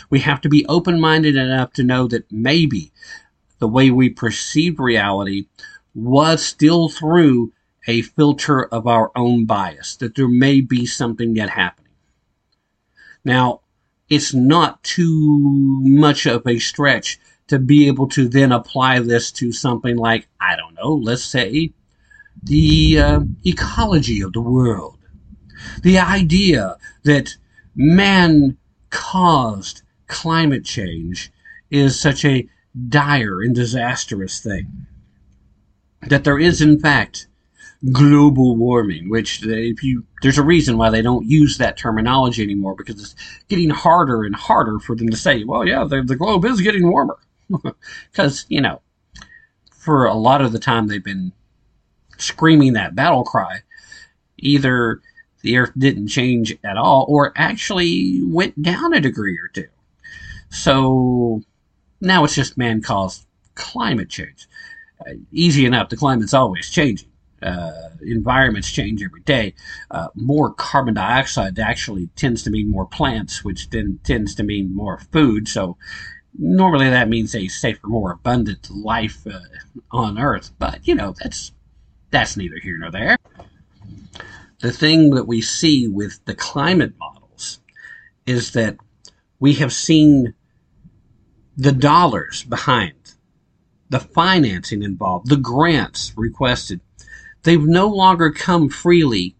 We have to be open minded enough to know that maybe the way we perceived reality was still through a filter of our own bias, that there may be something yet happening. Now, it's not too much of a stretch to be able to then apply this to something like, I don't know, let's say the uh, ecology of the world. The idea that man caused climate change is such a dire and disastrous thing. That there is, in fact, global warming, which if you, there's a reason why they don't use that terminology anymore because it's getting harder and harder for them to say, well, yeah, the, the globe is getting warmer. Because, you know, for a lot of the time they've been screaming that battle cry, either the earth didn't change at all or actually went down a degree or two. So now it's just man caused climate change. Uh, easy enough, the climate's always changing. Uh, environments change every day. Uh, more carbon dioxide actually tends to mean more plants, which then tends to mean more food. So normally that means a safer, more abundant life uh, on Earth. But you know that's that's neither here nor there. The thing that we see with the climate models is that we have seen the dollars behind, the financing involved, the grants requested. They've no longer come freely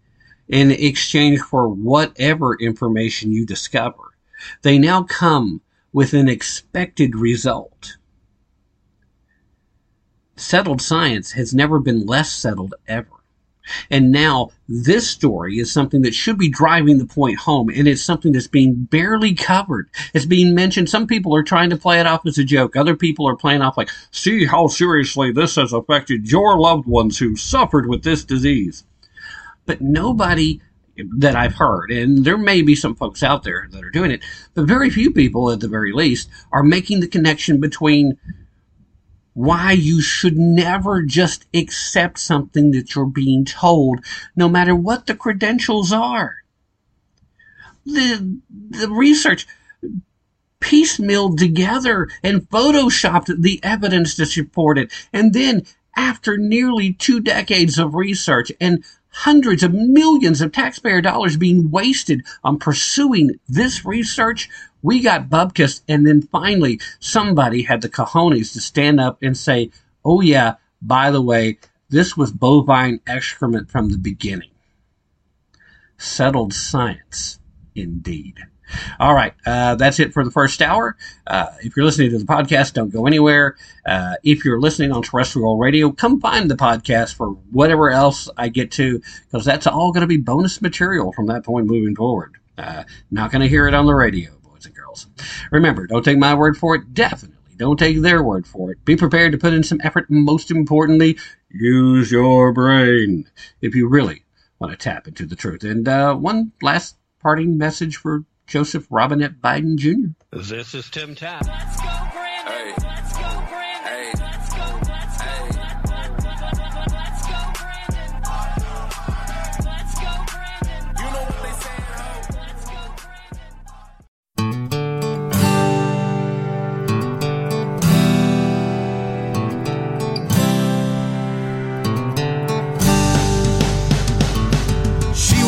in exchange for whatever information you discover. They now come with an expected result. Settled science has never been less settled ever. And now this story is something that should be driving the point home, and it's something that's being barely covered. It's being mentioned. Some people are trying to play it off as a joke. Other people are playing off like, see how seriously this has affected your loved ones who suffered with this disease. But nobody that I've heard, and there may be some folks out there that are doing it, but very few people at the very least are making the connection between why you should never just accept something that you're being told, no matter what the credentials are. The, the research piecemealed together and photoshopped the evidence to support it. And then, after nearly two decades of research and hundreds of millions of taxpayer dollars being wasted on pursuing this research, we got bubkissed, and then finally somebody had the cojones to stand up and say, "Oh yeah, by the way, this was bovine excrement from the beginning." Settled science, indeed. All right, uh, that's it for the first hour. Uh, if you're listening to the podcast, don't go anywhere. Uh, if you're listening on terrestrial radio, come find the podcast for whatever else I get to, because that's all going to be bonus material from that point moving forward. Uh, not going to hear it on the radio. Remember, don't take my word for it. Definitely don't take their word for it. Be prepared to put in some effort. Most importantly, use your brain if you really want to tap into the truth. And uh, one last parting message for Joseph Robinette Biden Jr. This is Tim Tapp.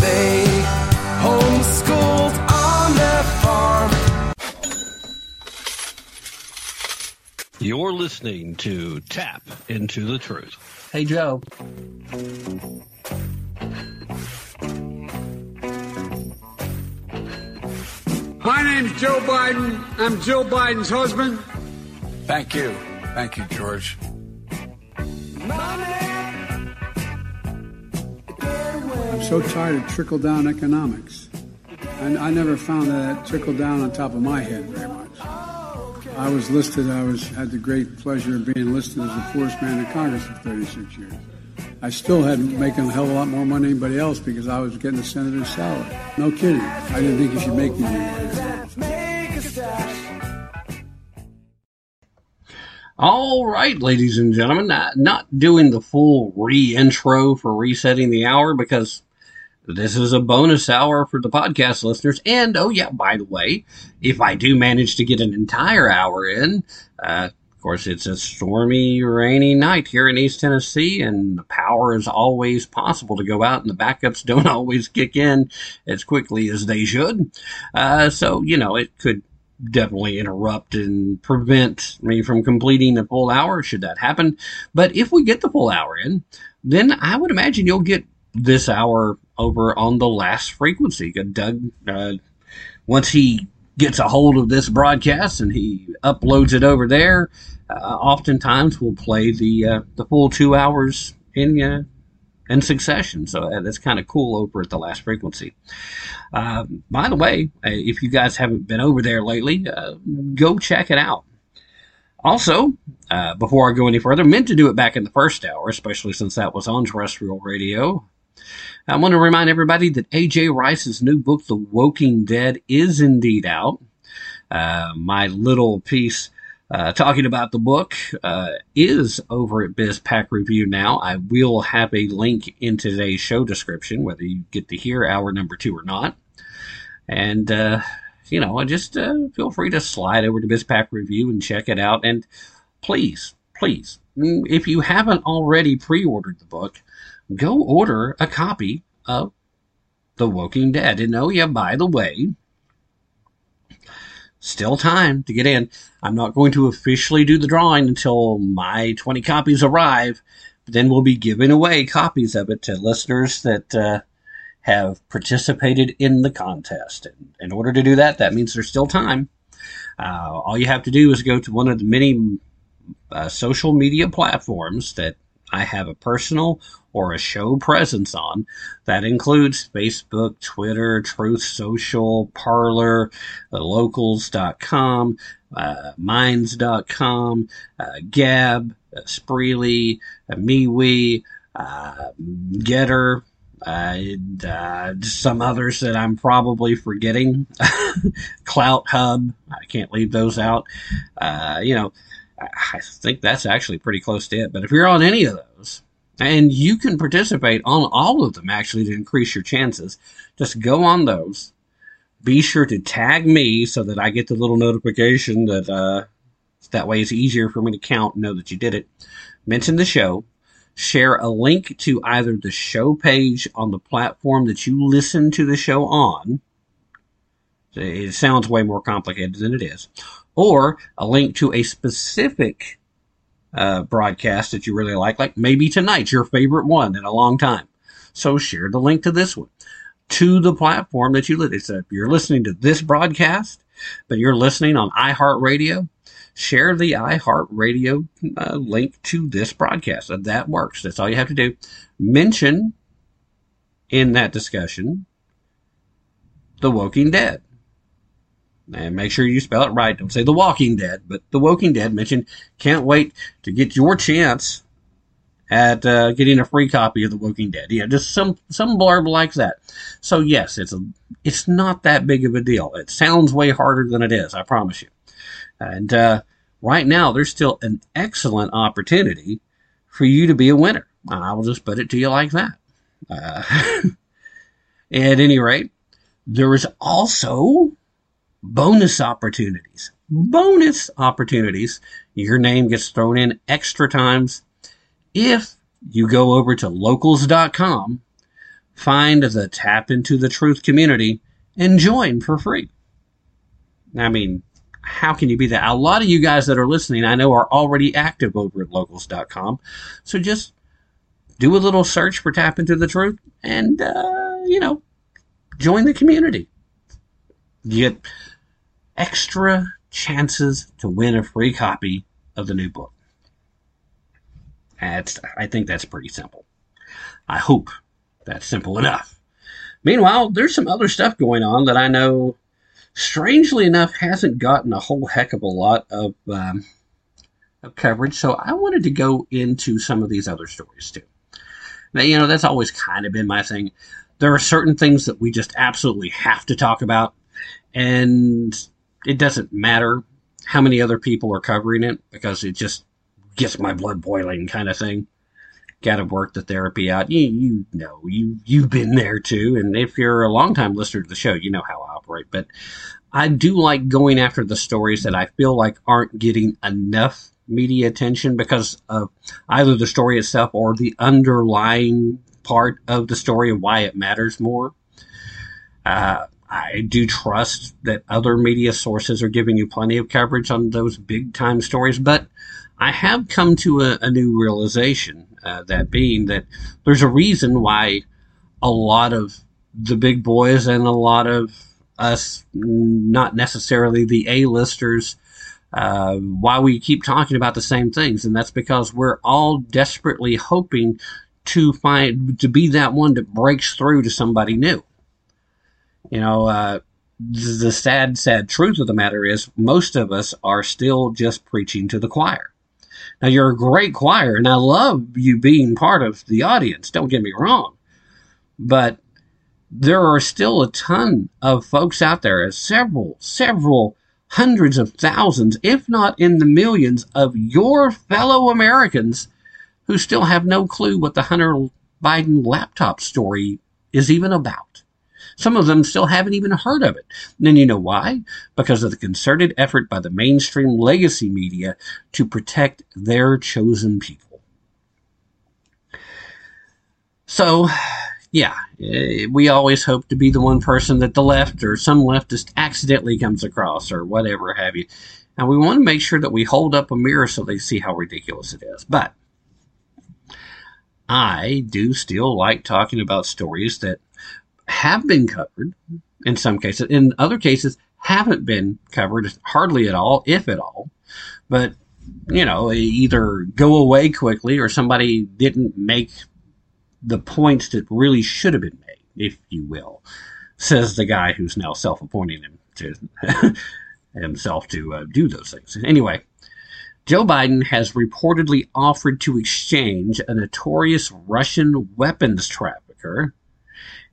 They homeschooled on their farm. You're listening to Tapp into the Truth. Hey, Joe. My name's Joe Biden. I'm Jill Biden's husband. Thank you. Thank you, George. I'm so tired of trickle down economics. And I never found that trickle down on top of my head very much. I was listed, I was had the great pleasure of being listed as the poorest man in Congress for 36 years. I still hadn't making a hell of a lot more money than anybody else because I was getting a senator's salary. No kidding. I didn't think you should make me All right, ladies and gentlemen, not, not doing the full re-intro for resetting the hour because this is a bonus hour for the podcast listeners. And oh yeah, by the way, if I do manage to get an entire hour in, uh, of course it's a stormy, rainy night here in East Tennessee, and the power is always possible to go out, and the backups don't always kick in as quickly as they should. Uh, so you know it could definitely interrupt and prevent me from completing the full hour should that happen. But if we get the full hour in, then I would imagine you'll get this hour over on the last frequency. Doug, uh, once he gets a hold of this broadcast and he uploads it over there, uh, oftentimes we'll play the uh, the full two hours in uh, in succession. So uh, that's kind of cool over at the last frequency. Uh, by the way, uh, if you guys haven't been over there lately, go check it out. Also, before I go any further, meant to do it back in the first hour, especially since that was on terrestrial radio. I want to remind everybody that AJ Rice's new book, The Woking Dead, is indeed out. Uh, my little piece uh, talking about the book uh, is over at BizPac Review now. I will have a link in today's show description, whether you get to hear hour number two or not. And, uh, you know, just uh, feel free to slide over to BizPac Review and check it out. And please, please, if you haven't already pre ordered the book, go order a copy of The Woking Dead. And oh, yeah, by the way, still time to get in. I'm not going to officially do the drawing until my 20 copies arrive. But then we'll be giving away copies of it to listeners that uh, have participated in the contest. And in order to do that, that means there's still time. Uh, all you have to do is go to one of the many uh, social media platforms that I have a personal or a show presence on. That includes Facebook, Twitter, Truth Social, Parler, uh, locals.com, uh, minds.com, uh, Gab, uh, Spreely, uh, MeWe, uh, GETTR, uh, uh, some others that I'm probably forgetting. CloutHub, I can't leave those out. Uh, you know, I think that's actually pretty close to it. But if you're on any of those, and you can participate on all of them actually to increase your chances, just go on those. Be sure to tag me so that I get the little notification that uh, that way it's easier for me to count and know that you did it. Mention the show. Share a link to either the show page on the platform that you listen to the show on. It sounds way more complicated than it is or a link to a specific uh, broadcast that you really like, like maybe tonight's your favorite one in a long time. So share the link to this one to the platform that you listen. So if you're listening to this broadcast, but you're listening on iHeartRadio, share the iHeartRadio uh, link to this broadcast. That works. That's all you have to do. Mention in that discussion The Woking Dead. And make sure you spell it right. Don't say The Walking Dead, but The Woking Dead. Mention, can't wait to get your chance at uh, getting a free copy of The Walking Dead. Yeah, just some some blurb like that. So yes, it's a it's not that big of a deal. It sounds way harder than it is. I promise you. And uh, right now, there's still an excellent opportunity for you to be a winner. I will just put it to you like that. Uh, at any rate, there is also bonus opportunities. Bonus opportunities. Your name gets thrown in extra times if you go over to locals.com, find the Tapp into the Truth community, and join for free. I mean, how can you be that? A lot of you guys that are listening, I know, are already active over at locals.com. So just do a little search for Tapp into the Truth and, uh, you know, join the community. Get extra chances to win a free copy of the new book. That's, I think that's pretty simple. I hope that's simple enough. Meanwhile, there's some other stuff going on that I know, strangely enough, hasn't gotten a whole heck of a lot of, um, of coverage. So I wanted to go into some of these other stories too. Now, you know, that's always kind of been my thing. There are certain things that we just absolutely have to talk about, and it doesn't matter how many other people are covering it because it just gets my blood boiling kind of thing. Got to work the therapy out. You, you know, you, you've been there too. And if you're a longtime listener to the show, you know how I operate. But I do like going after the stories that I feel like aren't getting enough media attention because of either the story itself or the underlying part of the story and why it matters more. Uh, I do trust that other media sources are giving you plenty of coverage on those big time stories, but I have come to a, a new realization, uh, that being that there's a reason why a lot of the big boys and a lot of us, not necessarily the A-listers, uh, why we keep talking about the same things, and that's because we're all desperately hoping to find to be that one that breaks through to somebody new. You know, uh, the sad, sad truth of the matter is most of us are still just preaching to the choir. Now, you're a great choir, and I love you being part of the audience. Don't get me wrong. But there are still a ton of folks out there, several, several hundreds of thousands, if not in the millions, of your fellow Americans who still have no clue what the Hunter Biden laptop story is even about. Some of them still haven't even heard of it. And you know why? Because of the concerted effort by the mainstream legacy media to protect their chosen people. So, yeah, eh, we always hope to be the one person that the left or some leftist accidentally comes across or whatever have you. And we want to make sure that we hold up a mirror so they see how ridiculous it is. But I do still like talking about stories that have been covered in some cases. In other cases, haven't been covered hardly at all, if at all. But, you know, either go away quickly or somebody didn't make the points that really should have been made, if you will, says the guy who's now self appointing him to himself to uh, do those things. Anyway, Joe Biden has reportedly offered to exchange a notorious Russian weapons trafficker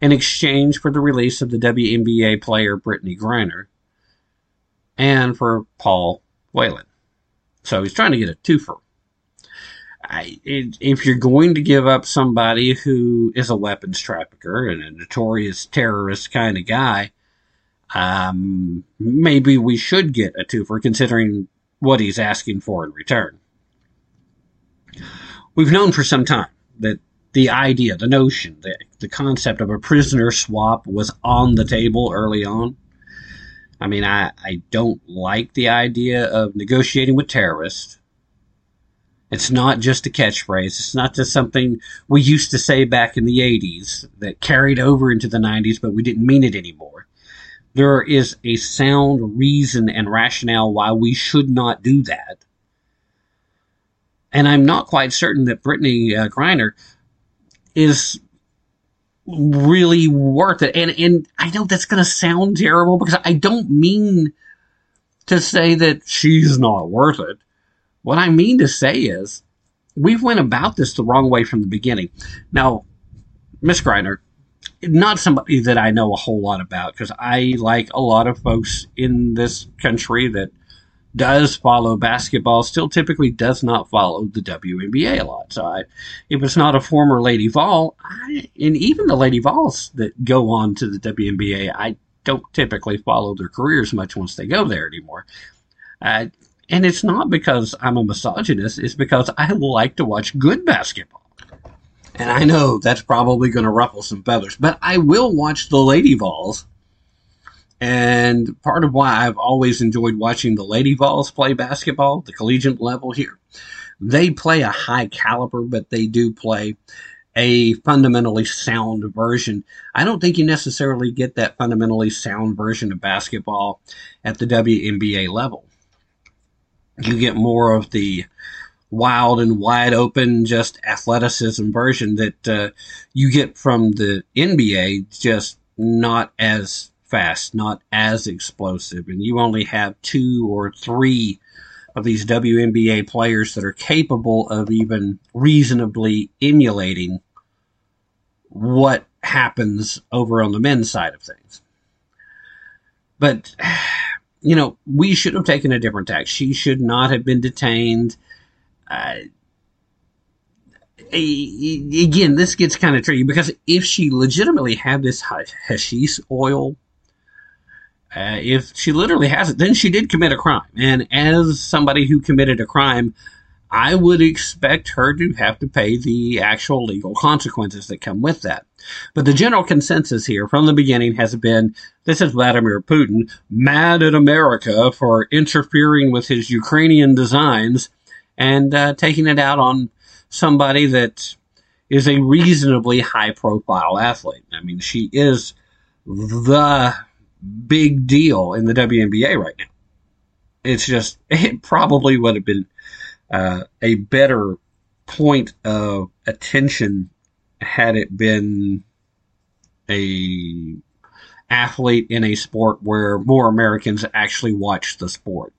in exchange for the release of the WNBA player Brittney Griner and for Paul Whelan. So he's trying to get a twofer. I, if you're going to give up somebody who is a weapons trafficker and a notorious terrorist kind of guy, um, maybe we should get a twofer considering what he's asking for in return. We've known for some time that the idea, the notion, the, the concept of a prisoner swap was on the table early on. I mean, I, I don't like the idea of negotiating with terrorists. It's not just a catchphrase. It's not just something we used to say back in the 80s that carried over into the 90s, but we didn't mean it anymore. There is a sound reason and rationale why we should not do that. And I'm not quite certain that Brittney uh, Griner is really worth it. And and I know that's going to sound terrible because I don't mean to say that she's not worth it. What I mean to say is we've went about this the wrong way from the beginning. Now, Miss Griner, not somebody that I know a whole lot about because I, like a lot of folks in this country that does follow basketball, still typically does not follow the WNBA a lot. So I, if it's not a former Lady Vol, I, and even the Lady Vols that go on to the WNBA, I don't typically follow their careers much once they go there anymore. Uh, and it's not because I'm a misogynist, it's because I like to watch good basketball. And I know that's probably going to ruffle some feathers, but I will watch the Lady Vols. And part of why I've always enjoyed watching the Lady Vols play basketball, the collegiate level here, they play a high caliber, but they do play a fundamentally sound version. I don't think you necessarily get that fundamentally sound version of basketball at the WNBA level. You get more of the wild and wide open, just athleticism version that uh, you get from the NBA, just not as fast, not as explosive. And you only have two or three of these WNBA players that are capable of even reasonably emulating what happens over on the men's side of things. But, you know, we should have taken a different tack. She should not have been detained. Uh, again, this gets kind of tricky because if she legitimately had this hashish oil, uh, if she literally has it, then she did commit a crime. And as somebody who committed a crime, I would expect her to have to pay the actual legal consequences that come with that. But the general consensus here from the beginning has been this is Vladimir Putin mad at America for interfering with his Ukrainian designs and uh, taking it out on somebody that is a reasonably high profile athlete. I mean, she is the big deal in the WNBA right now. It's just, it probably would have been uh, a better point of attention had it been a athlete in a sport where more Americans actually watch the sport.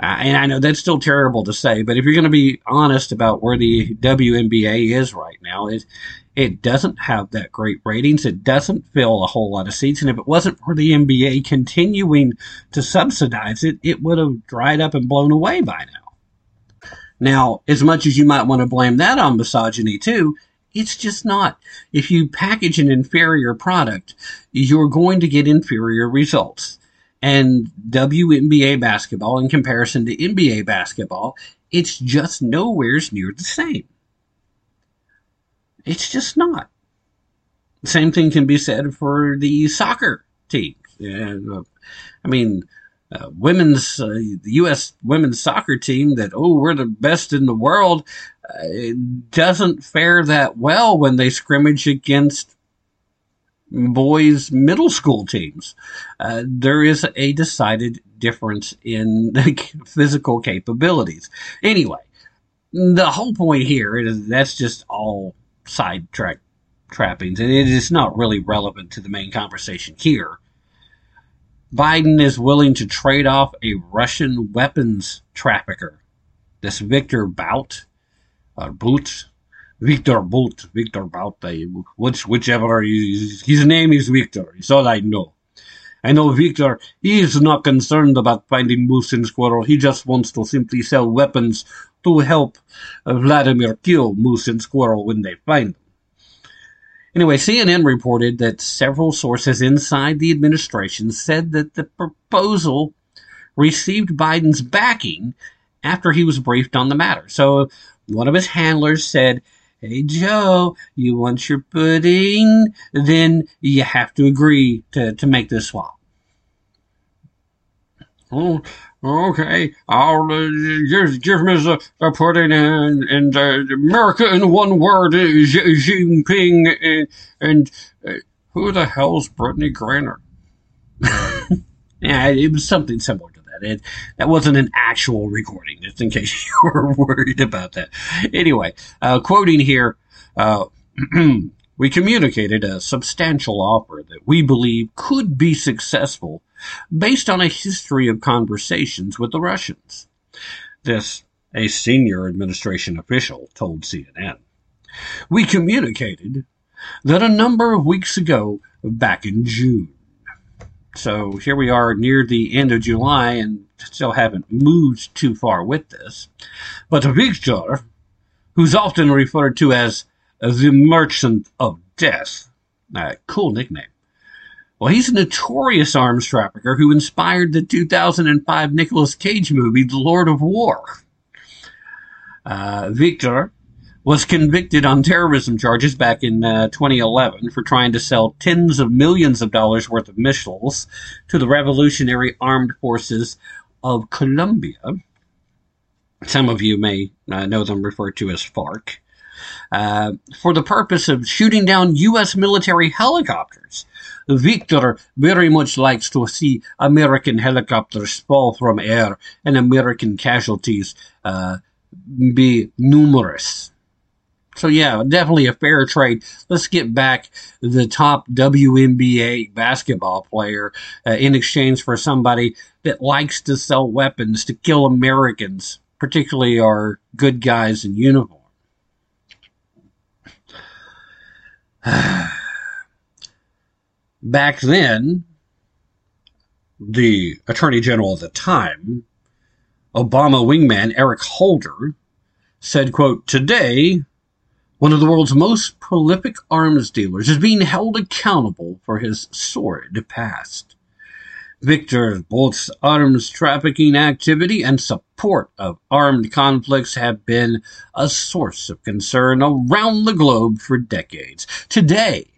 Uh, and I know that's still terrible to say, but if you're going to be honest about where the WNBA is right now, it it doesn't have that great ratings. It doesn't fill a whole lot of seats, and if it wasn't for the NBA continuing to subsidize it, it would have dried up and blown away by now. Now, as much as you might want to blame that on misogyny too, it's just not. If you package an inferior product, you're going to get inferior results and WNBA basketball in comparison to NBA basketball, it's just nowhere's near the same. It's just not. Same thing can be said for the soccer teams. Uh, I mean, uh, women's uh, the U.S. women's soccer team that oh we're the best in the world uh, doesn't fare that well when they scrimmage against boys middle school teams. Uh, there is a decided difference in physical capabilities. Anyway, the whole point here is that's just all sidetrack trappings, and it is not really relevant to the main conversation here. Biden is willing to trade off a Russian weapons trafficker, this Viktor Bout, uh, or Boot, Victor Bolt, Viktor Bout, which, whichever is, his name is Victor. It's all I know. I know Victor, he is not concerned about finding moose and squirrel. He just wants to simply sell weapons to help uh, Vladimir kill moose and squirrel when they find them. Anyway, CNN reported that several sources inside the administration said that the proposal received Biden's backing after he was briefed on the matter. So one of his handlers said Hey Joe, you want your pudding? Then you have to agree to, to make this swap. Oh, okay. I'll uh, give, give me the, the pudding and, and uh, America in one word, uh, Xi Jinping. And, and uh, who the hell's Brittney Griner? yeah, it was something similar to that. It, that wasn't an actual recording, just in case you were worried about that. Anyway, uh, quoting here, uh, we communicated a substantial offer that we believe could be successful based on a history of conversations with the Russians. This a senior administration official told CNN. We communicated that a number of weeks ago, back in June. So here we are near the end of July and still haven't moved too far with this. But Victor, who's often referred to as the Merchant of Death, a cool nickname. Well, he's a notorious arms trafficker who inspired the 2005 Nicolas Cage movie, The Lord of War. Uh, Victor was convicted on terrorism charges back in uh, 2011 for trying to sell tens of millions of dollars worth of missiles to the Revolutionary Armed Forces of Colombia. Some of you may uh, know them referred to as FARC. Uh, for the purpose of shooting down U.S. military helicopters. Victor very much likes to see American helicopters fall from air and American casualties uh, be numerous. So yeah, definitely a fair trade. Let's get back the top WNBA basketball player uh, in exchange for somebody that likes to sell weapons to kill Americans, particularly our good guys in uniform. Back then, the Attorney General at the time, Obama wingman Eric Holder, said, quote, Today, one of the world's most prolific arms dealers is being held accountable for his sordid past. Victor Bolt's arms trafficking activity and support of armed conflicts have been a source of concern around the globe for decades. Today,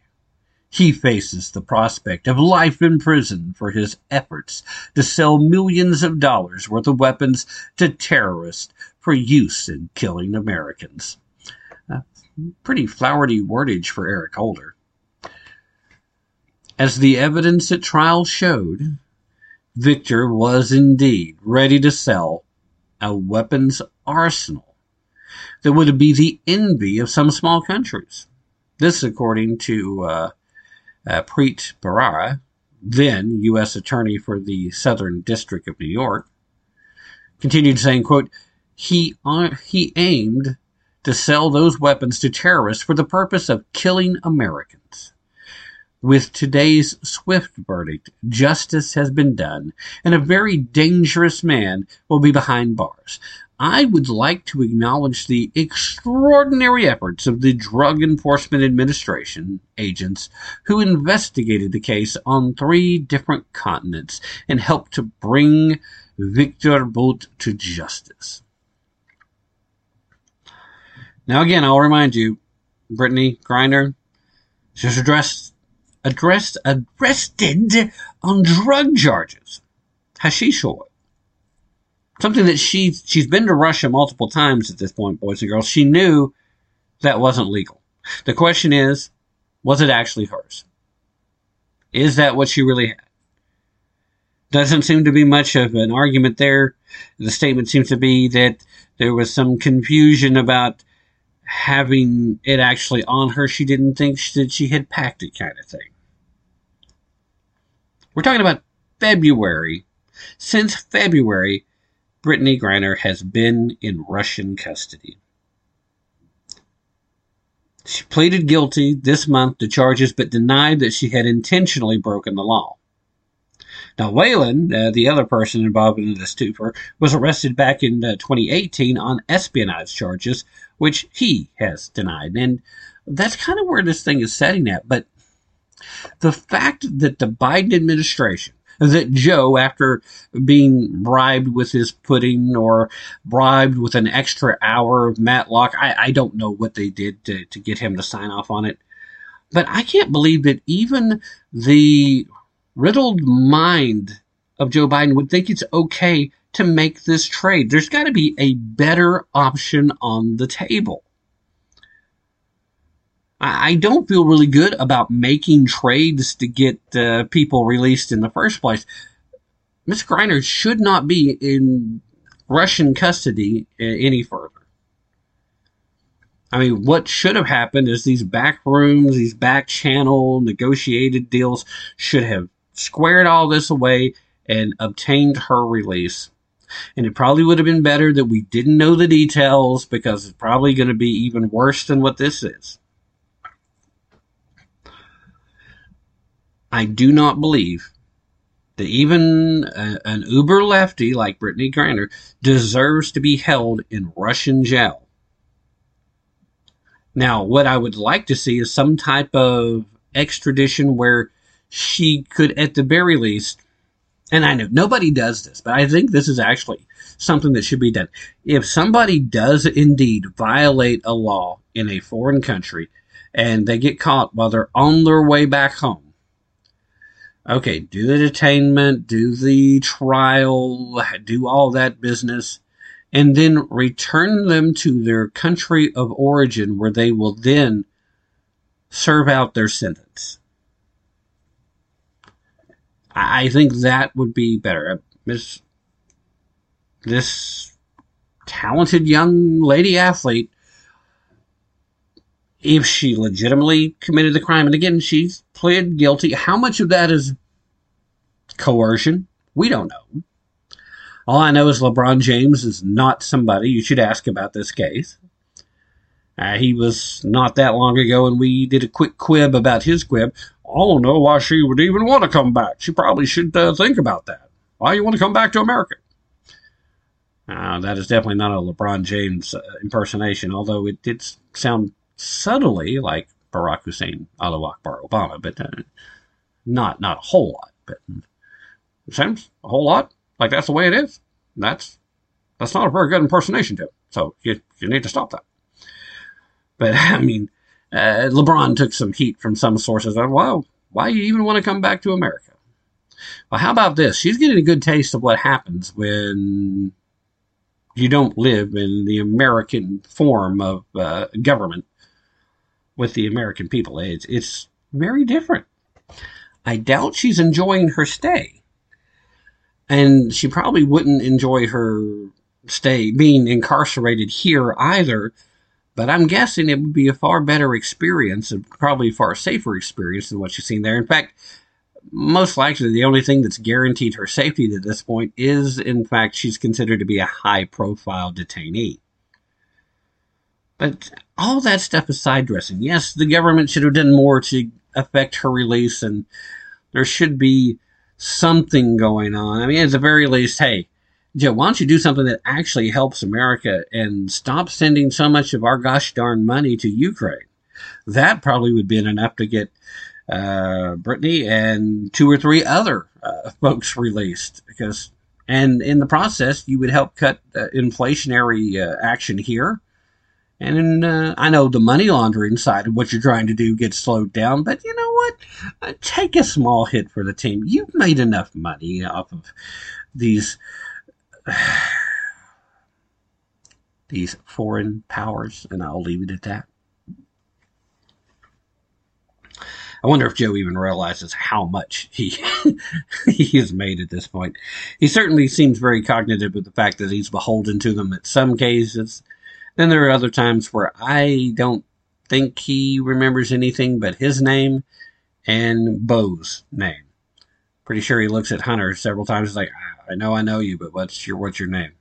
he faces the prospect of life in prison for his efforts to sell millions of dollars worth of weapons to terrorists for use in killing Americans. Pretty flowery wordage for Eric Holder. As the evidence at trial showed, Victor was indeed ready to sell a weapons arsenal that would be the envy of some small countries. This, according to uh, uh, Preet Bharara, then U.S. Attorney for the Southern District of New York, continued saying, quote, he, uh, he aimed to sell those weapons to terrorists for the purpose of killing Americans. With today's swift verdict, justice has been done, and a very dangerous man will be behind bars. I would like to acknowledge the extraordinary efforts of the Drug Enforcement Administration agents who investigated the case on three different continents and helped to bring Viktor Bout to justice. Now, again, I'll remind you, Brittney Grinder, she's addressed, addressed, arrested on drug charges. Hashish oil something that she she's been to Russia multiple times at this point, boys and girls. She knew that wasn't legal. The question is, was it actually hers? Is that what she really had? Doesn't seem to be much of an argument there. The statement seems to be that there was some confusion about having it actually on her. She didn't think that she had packed it, kind of thing. We're talking about February. Since February, Brittney Griner has been in Russian custody. She pleaded guilty this month to charges but denied that she had intentionally broken the law. Now, Whelan, uh, the other person involved in this twofer, was arrested back in uh, 2018 on espionage charges, which he has denied. And that's kind of where this thing is setting at. But the fact that the Biden administration that Joe, after being bribed with his pudding or bribed with an extra hour of Matlock, I, I don't know what they did to, to get him to sign off on it. But I can't believe that even the riddled mind of Joe Biden would think it's okay to make this trade. There's got to be a better option on the table. I don't feel really good about making trades to get uh, people released in the first place. Miss Griner should not be in Russian custody uh, any further. I mean, what should have happened is these back rooms, these back channel negotiated deals should have squared all this away and obtained her release. And it probably would have been better that we didn't know the details because it's probably going to be even worse than what this is. I do not believe that even a, an uber lefty like Brittney Griner deserves to be held in Russian jail. Now, what I would like to see is some type of extradition where she could, at the very least, and I know nobody does this, but I think this is actually something that should be done. If somebody does indeed violate a law in a foreign country and they get caught while they're on their way back home, okay, do the detainment, do the trial, do all that business, and then return them to their country of origin where they will then serve out their sentence. I think that would be better. Miss, this talented young lady athlete, if she legitimately committed the crime, and again, she's pled guilty, how much of that is coercion? We don't know. All I know is LeBron James is not somebody you should ask about this case. Uh, he was not that long ago, and we did a quick quib about his quib. I don't know why she would even want to come back. She probably should uh, think about that. Why you want to come back to America? Uh, that is definitely not a LeBron James uh, impersonation, although it did sound subtly like Barack Hussein, Allahu Akbar Obama, but uh, not not a whole lot. But it sounds a whole lot like that's the way it is. That's that's not a very good impersonation, Tim. So you you need to stop that. But I mean, uh, LeBron took some heat from some sources. Well, why do you even want to come back to America? Well, how about this? She's getting a good taste of what happens when you don't live in the American form of uh, government with the American people. It's, it's very different. I doubt she's enjoying her stay. And she probably wouldn't enjoy her stay being incarcerated here either but I'm guessing it would be a far better experience and probably a far safer experience than what you've seen there. In fact, most likely the only thing that's guaranteed her safety to this point is, in fact, she's considered to be a high profile detainee. But all that stuff is side dressing. Yes, the government should have done more to affect her release, and there should be something going on. I mean, at the very least, hey, Joe, why don't you do something that actually helps America and stop sending so much of our gosh darn money to Ukraine? That probably would be enough to get uh, Brittney and two or three other uh, folks released because, and in the process, you would help cut uh, inflationary action here. And uh, I know the money laundering side of what you're trying to do gets slowed down, but you know what? Uh, take a small hit for the team. You've made enough money off of these these foreign powers, and I'll leave it at that. I wonder if Joe even realizes how much he he has made at this point. He certainly seems very cognitive of the fact that he's beholden to them at some cases. Then there are other times where I don't think he remembers anything but his name and Beau's name. Pretty sure he looks at Hunter several times. Like, ah, I know I know you, but what's your what's your name?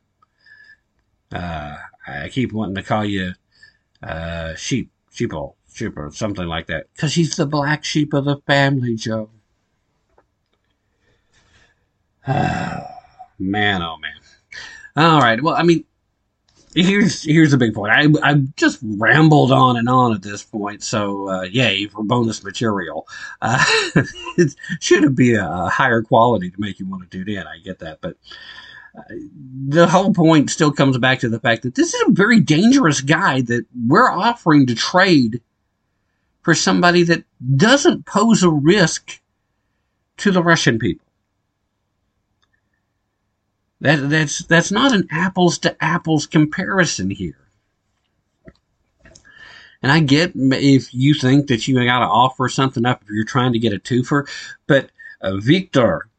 Uh, I keep wanting to call you uh, sheep, sheeple, sheep, or something like that, because he's the black sheep of the family, Joe. man, oh man. All right. Well, I mean, here's here's a big point. I I just rambled on and on at this point, so uh, yay for bonus material. Uh, it should be a higher quality to make you want to tune in. I get that, but uh, the whole point still comes back to the fact that this is a very dangerous guy that we're offering to trade for somebody that doesn't pose a risk to the Russian people. That, that's, that's not an apples to apples comparison here. And I get if you think that you got to offer something up if you're trying to get a twofer, but Victor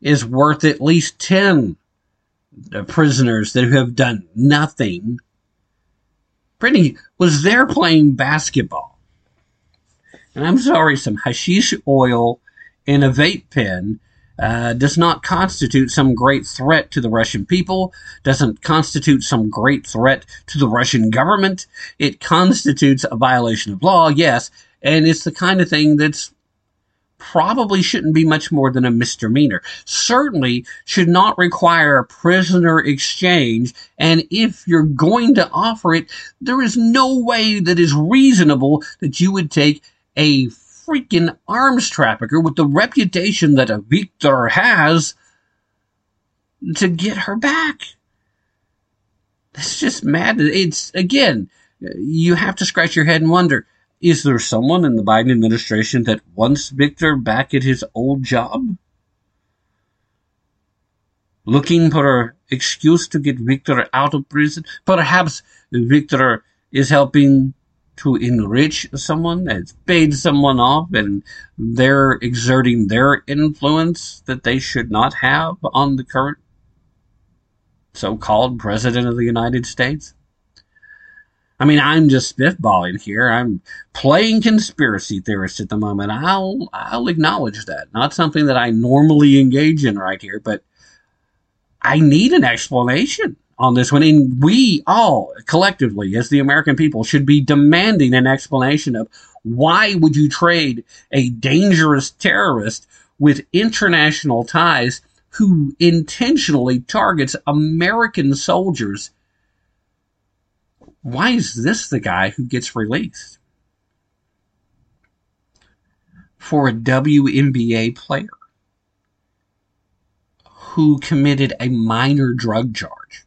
is worth at least 10 uh, prisoners that have done nothing. Brittney was there playing basketball. And I'm sorry, some hashish oil in a vape pen uh, does not constitute some great threat to the Russian people, doesn't constitute some great threat to the Russian government. It constitutes a violation of law, yes, and it's the kind of thing that's probably shouldn't be much more than a misdemeanor. Certainly should not require a prisoner exchange, and if you're going to offer it, there is no way that is reasonable that you would take a freaking arms trafficker with the reputation that a Victor has to get her back. That's just mad. It's, again, you have to scratch your head and wonder, is there someone in the Biden administration that wants Victor back at his old job? Looking for an excuse to get Victor out of prison? Perhaps Victor is helping to enrich someone, has paid someone off, and they're exerting their influence that they should not have on the current so called President of the United States? I mean, I'm just spitballing here. I'm playing conspiracy theorist at the moment. I'll I'll acknowledge that. Not something that I normally engage in right here, but I need an explanation on this one. And we all collectively, as the American people, should be demanding an explanation of why would you trade a dangerous terrorist with international ties who intentionally targets American soldiers why is this the guy who gets released? For a WNBA player who committed a minor drug charge.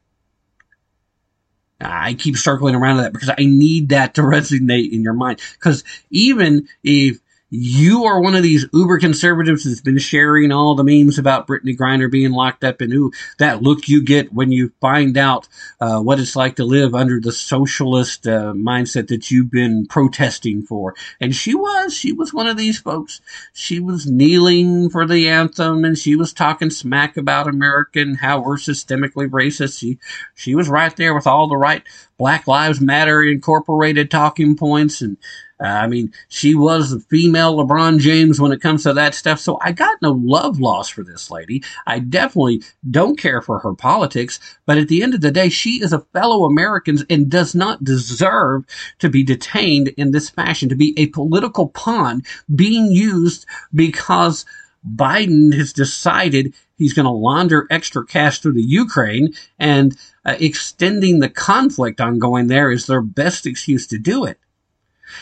I keep circling around to that because I need that to resonate in your mind. Because even if you are one of these uber conservatives that's been sharing all the memes about Brittney Griner being locked up and that look you get when you find out uh, what it's like to live under the socialist uh, mindset that you've been protesting for. And she was, she was one of these folks. She was kneeling for the anthem and she was talking smack about America and how we're systemically racist. She, she was right there with all the right Black Lives Matter incorporated talking points and uh, I mean, she was the female LeBron James when it comes to that stuff. So I got no love loss for this lady. I definitely don't care for her politics. But at the end of the day, she is a fellow American and does not deserve to be detained in this fashion, to be a political pawn being used because Biden has decided he's going to launder extra cash through the Ukraine and uh, extending the conflict ongoing there is their best excuse to do it.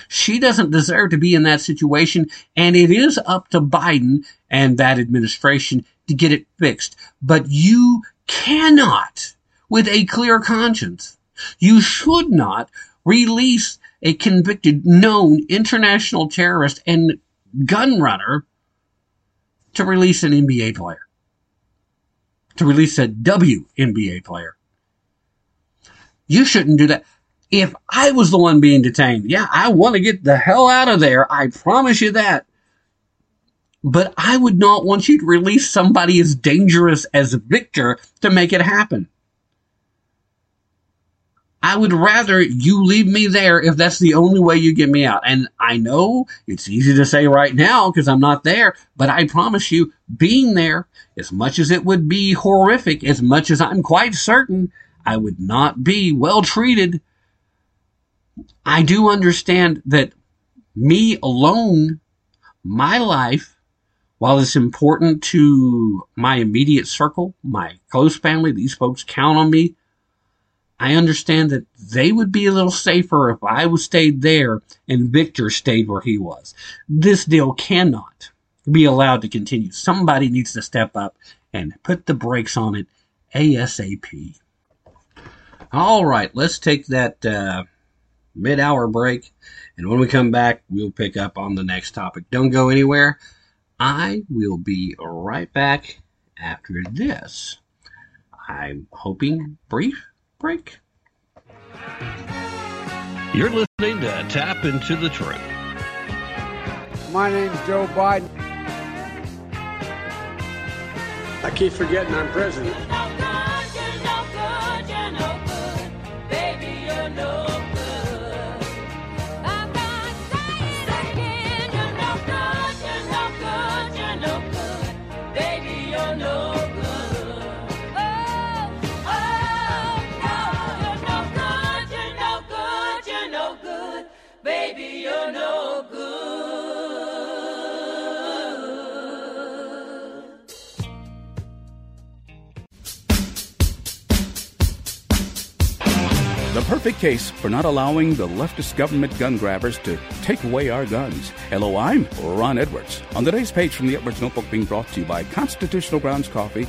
She doesn't deserve to be in that situation, and it is up to Biden and that administration to get it fixed. But you cannot, with a clear conscience, you should not release a convicted, known international terrorist and gun runner to release an NBA player, to release a WNBA player. You shouldn't do that if I was the one being detained, yeah, I want to get the hell out of there. I promise you that. But I would not want you to release somebody as dangerous as Victor to make it happen. I would rather you leave me there if that's the only way you get me out. And I know it's easy to say right now because I'm not there, but I promise you, being there, as much as it would be horrific, as much as I'm quite certain I would not be well treated I do understand that me alone, my life, while it's important to my immediate circle, my close family, these folks count on me. I understand that they would be a little safer if I was stayed there and Victor stayed where he was. This deal cannot be allowed to continue. Somebody needs to step up and put the brakes on it ASAP. All right, let's take that uh, mid hour break. And when we come back, we'll pick up on the next topic. Don't go anywhere. I will be right back after this. I'm hoping brief break. You're listening to Tapp Into the Truth. My name's Joe Biden. I keep forgetting I'm president. The perfect case for not allowing the leftist government gun grabbers to take away our guns. Hello, I'm Ron Edwards. On today's page from the Edwards Notebook being brought to you by Constitutional Grounds Coffee,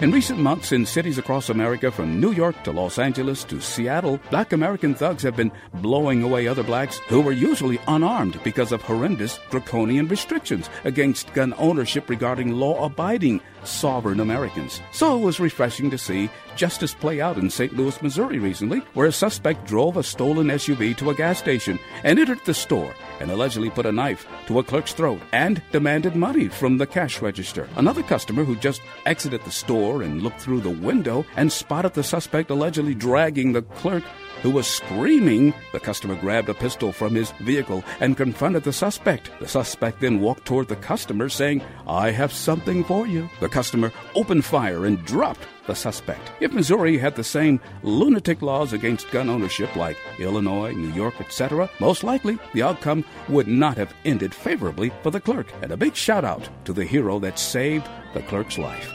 In recent months, in cities across America, from New York to Los Angeles to Seattle, black American thugs have been blowing away other blacks who were usually unarmed because of horrendous draconian restrictions against gun ownership regarding law abiding sovereign Americans. So it was refreshing to see justice play out in St. Louis, Missouri recently, where a suspect drove a stolen SUV to a gas station and entered the store and allegedly put a knife to a clerk's throat and demanded money from the cash register. Another customer who just exited the store and looked through the window and spotted the suspect allegedly dragging the clerk who was screaming. The customer grabbed a pistol from his vehicle and confronted the suspect. The suspect then walked toward the customer, saying, I have something for you. The customer opened fire and dropped the suspect. If Missouri had the same lunatic laws against gun ownership like Illinois, New York, etc., most likely the outcome would not have ended favorably for the clerk. And a big shout out to the hero that saved the clerk's life.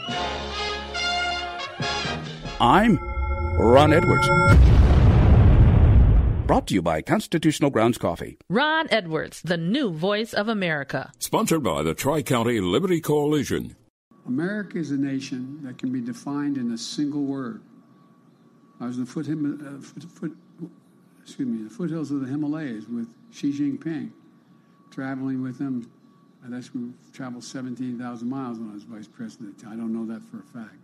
I'm Ron Edwards. Brought to you by Constitutional Grounds Coffee. Ron Edwards, the new voice of America. Sponsored by the Tri County Liberty Coalition. America is a nation that can be defined in a single word. I was in the foot, uh, foot, foot, excuse me, the foothills of the Himalayas with Xi Jinping, traveling with him. I think we traveled 17,000 miles when I was vice president. I don't know that for a fact.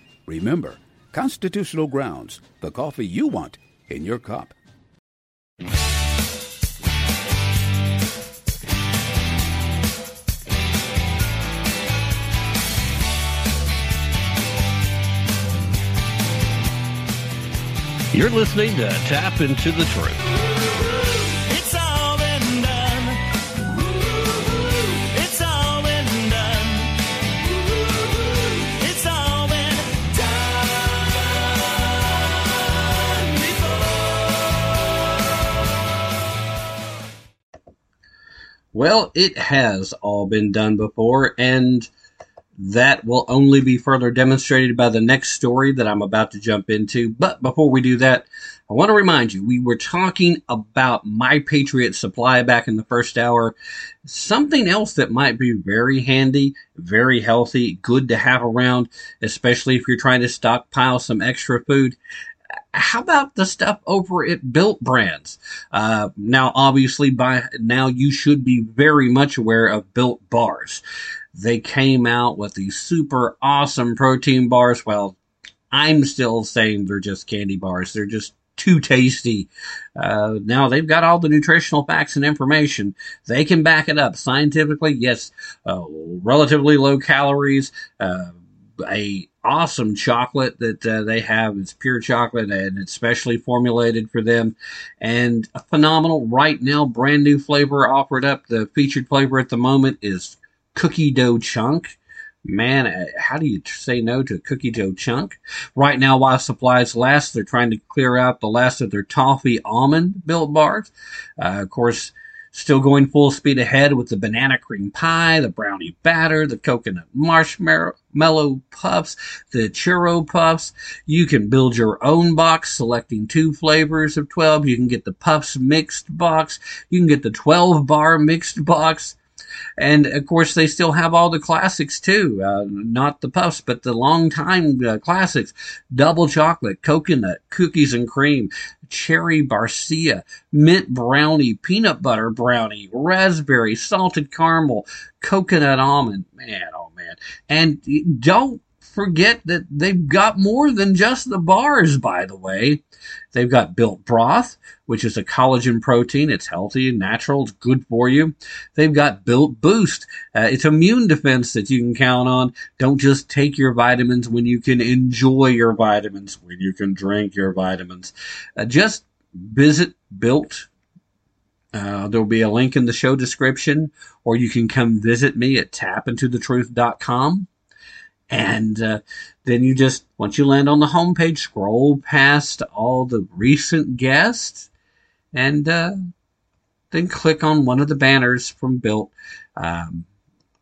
Remember, Constitutional Grounds, the coffee you want in your cup. You're listening to Tapp into the Truth. Well, it has all been done before, and that will only be further demonstrated by the next story that I'm about to jump into. But before we do that, I want to remind you we were talking about My Patriot Supply back in the first hour. Something else that might be very handy, very healthy, good to have around, especially if you're trying to stockpile some extra food how about the stuff over at Built Brands? Uh, now, obviously, by now you should be very much aware of Built Bars. They came out with these super awesome protein bars. Well, I'm still saying they're just candy bars. They're just too tasty. Uh, now they've got all the nutritional facts and information. They can back it up scientifically. Yes, uh, relatively low calories. Uh, a awesome chocolate that uh, they have. It's pure chocolate and it's specially formulated for them. And a phenomenal right now brand new flavor offered up. The featured flavor at the moment is cookie dough chunk. Man, uh, how do you say no to a cookie dough chunk? Right now, while supplies last, they're trying to clear out the last of their toffee almond built bars. Uh, of course, still going full speed ahead with the banana cream pie, the brownie batter, the coconut marshmallow puffs, the churro puffs. You can build your own box selecting two flavors of 12. You can get the puffs mixed box. You can get the 12 bar mixed box. And of course, they still have all the classics too. Uh, not the puffs, but the long time uh, classics. Double chocolate, coconut, cookies and cream, cherry barcia, mint brownie, peanut butter brownie, raspberry, salted caramel, coconut almond. Man, oh man. And don't forget that they've got more than just the bars, by the way. They've got Built Broth, which is a collagen protein. It's healthy and natural. It's good for you. They've got Built Boost. Uh, it's immune defense that you can count on. Don't just take your vitamins when you can enjoy your vitamins, when you can drink your vitamins. Uh, just visit Built uh, there'll be a link in the show description, or you can come visit me at tappintothetruth.com. And uh, then you just, once you land on the homepage, scroll past all the recent guests and uh, then click on one of the banners from Built. Um,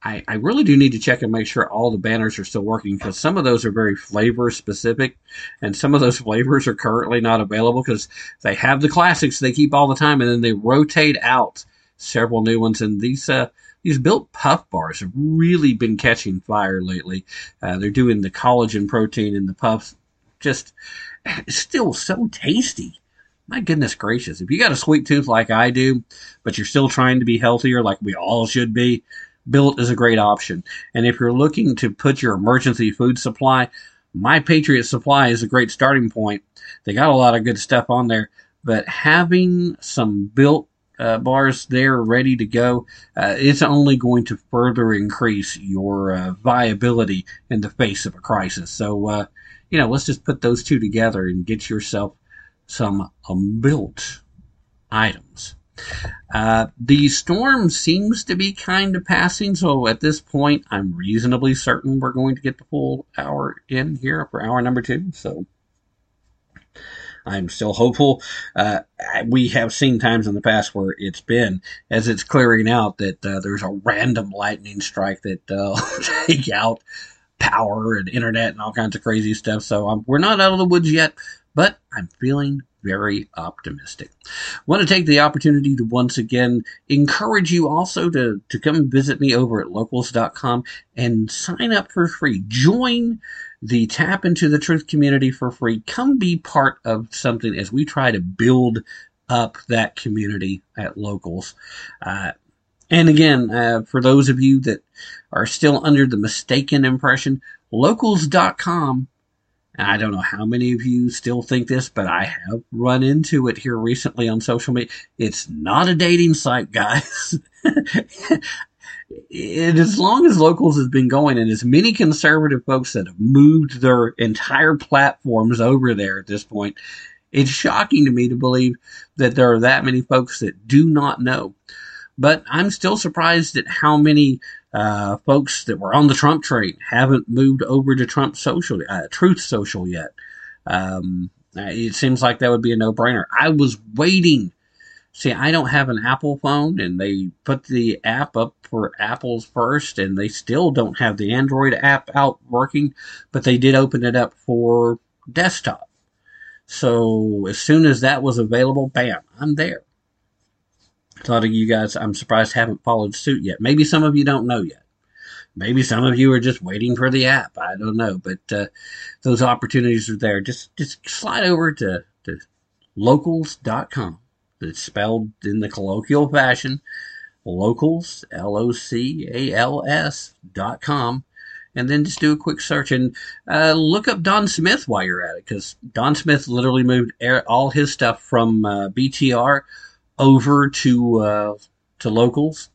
I, I really do need to check and make sure all the banners are still working because some of those are very flavor specific and some of those flavors are currently not available because they have the classics they keep all the time and then they rotate out several new ones and these uh, these built puff bars have really been catching fire lately. Uh, they're doing the collagen protein in the puffs. Just still so tasty. My goodness gracious. If you got a sweet tooth like I do, but you're still trying to be healthier like we all should be, Built is a great option. And if you're looking to put your emergency food supply, My Patriot Supply is a great starting point. They got a lot of good stuff on there, but having some built uh, bars there ready to go, uh, it's only going to further increase your uh, viability in the face of a crisis. So, uh, you know, let's just put those two together and get yourself some um, built items. Uh, the storm seems to be kind of passing, so at this point, I'm reasonably certain we're going to get the full hour in here for hour number two. So I'm still hopeful. Uh, we have seen times in the past where it's been, as it's clearing out, that uh, there's a random lightning strike that uh, take out power and internet and all kinds of crazy stuff. So um, we're not out of the woods yet, but I'm feeling very optimistic. Want to take the opportunity to once again encourage you also to, to come visit me over at locals.com and sign up for free. Join the Tapp into the Truth community for free. Come be part of something as we try to build up that community at locals. Uh, and again, uh, for those of you that are still under the mistaken impression, locals.com and I don't know how many of you still think this, but I have run into it here recently on social media. It's not a dating site, guys. and as long as locals has been going and as many conservative folks that have moved their entire platforms over there at this point, it's shocking to me to believe that there are that many folks that do not know. But I'm still surprised at how many uh, folks that were on the Trump train haven't moved over to Trump Social, uh, Truth Social yet. Um, it seems like that would be a no-brainer. I was waiting. See, I don't have an Apple phone, and they put the app up for Apple's first, and they still don't have the Android app out working, but they did open it up for desktop. So as soon as that was available, bam, I'm there. A lot of you guys, I'm surprised, haven't followed suit yet. Maybe some of you don't know yet. Maybe some of you are just waiting for the app. I don't know, but uh, those opportunities are there. Just just slide over to, to locals.com. It's spelled in the colloquial fashion. Locals, L O C A L S dot com. And then just do a quick search and uh, look up Don Smith while you're at it, because Don Smith literally moved all his stuff from uh, BTR over to uh, to locals.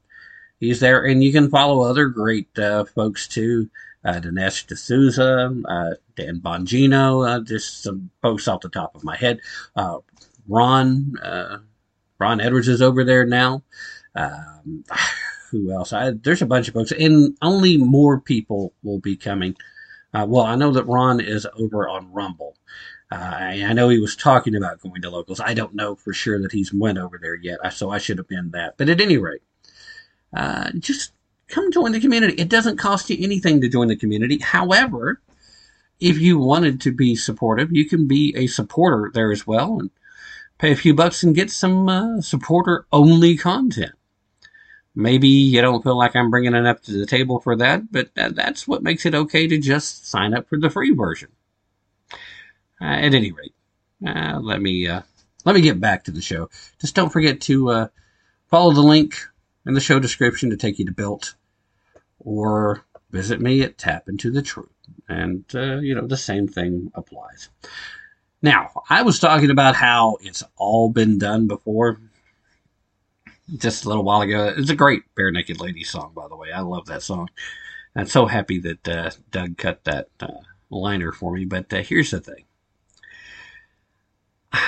He's there, and you can follow other great uh, folks too. Uh, Dinesh D'Souza, uh, Dan Bongino, uh, just some folks off the top of my head. Uh, Ron, uh, Ron Edwards is over there now. Um, who else? I, there's a bunch of folks, and only more people will be coming. Uh, well, I know that Ron is over on Rumble. Uh, I, I, know he was talking about going to locals. I don't know for sure that he's went over there yet, so I should have been that. But at any rate, uh, just come join the community. It doesn't cost you anything to join the community. However, if you wanted to be supportive, you can be a supporter there as well and pay a few bucks and get some uh, supporter only content. Maybe you don't feel like I'm bringing enough to the table for that, but that's what makes it okay to just sign up for the free version. Uh, at any rate, uh, let me uh, let me get back to the show. Just don't forget to uh, follow the link in the show description to take you to Built, or visit me at Tapp Into the Truth. And, uh, you know, the same thing applies. Now, I was talking about how it's all been done before just a little while ago. It's a great Barenaked Lady song, by the way. I love that song. I'm so happy that uh, Doug cut that uh, liner for me. But uh, here's the thing I'm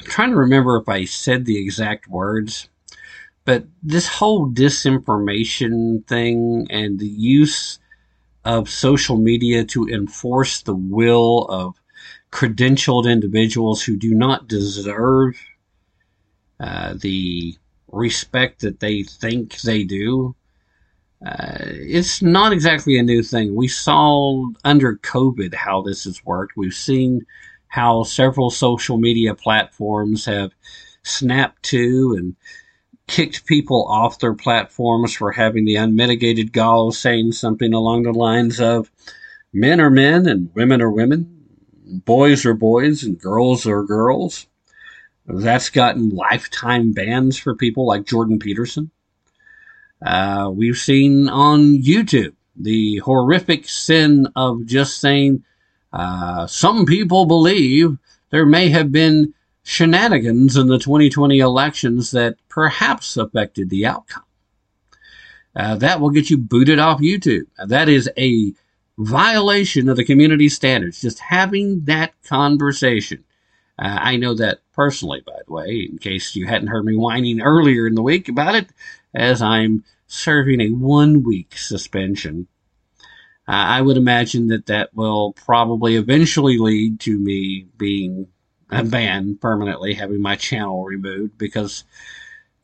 trying to remember if I said the exact words, but this whole disinformation thing and the use of social media to enforce the will of credentialed individuals who do not deserve uh, the respect that they think they do. Uh, it's not exactly a new thing. We saw under COVID how this has worked. We've seen how several social media platforms have snapped to and kicked people off their platforms for having the unmitigated gall of saying something along the lines of men are men and women are women, boys are boys and girls are girls. That's gotten lifetime bans for people like Jordan Peterson. Uh, we've seen on YouTube the horrific sin of just saying uh, some people believe there may have been shenanigans in the 2020 elections that perhaps affected the outcome. Uh, that will get you booted off YouTube. That is a violation of the community standards. Just having that conversation. Uh, I know that personally, by the way, in case you hadn't heard me whining earlier in the week about it, as I'm serving a one week suspension uh, I would imagine that that will probably eventually lead to me being banned permanently, having my channel removed, because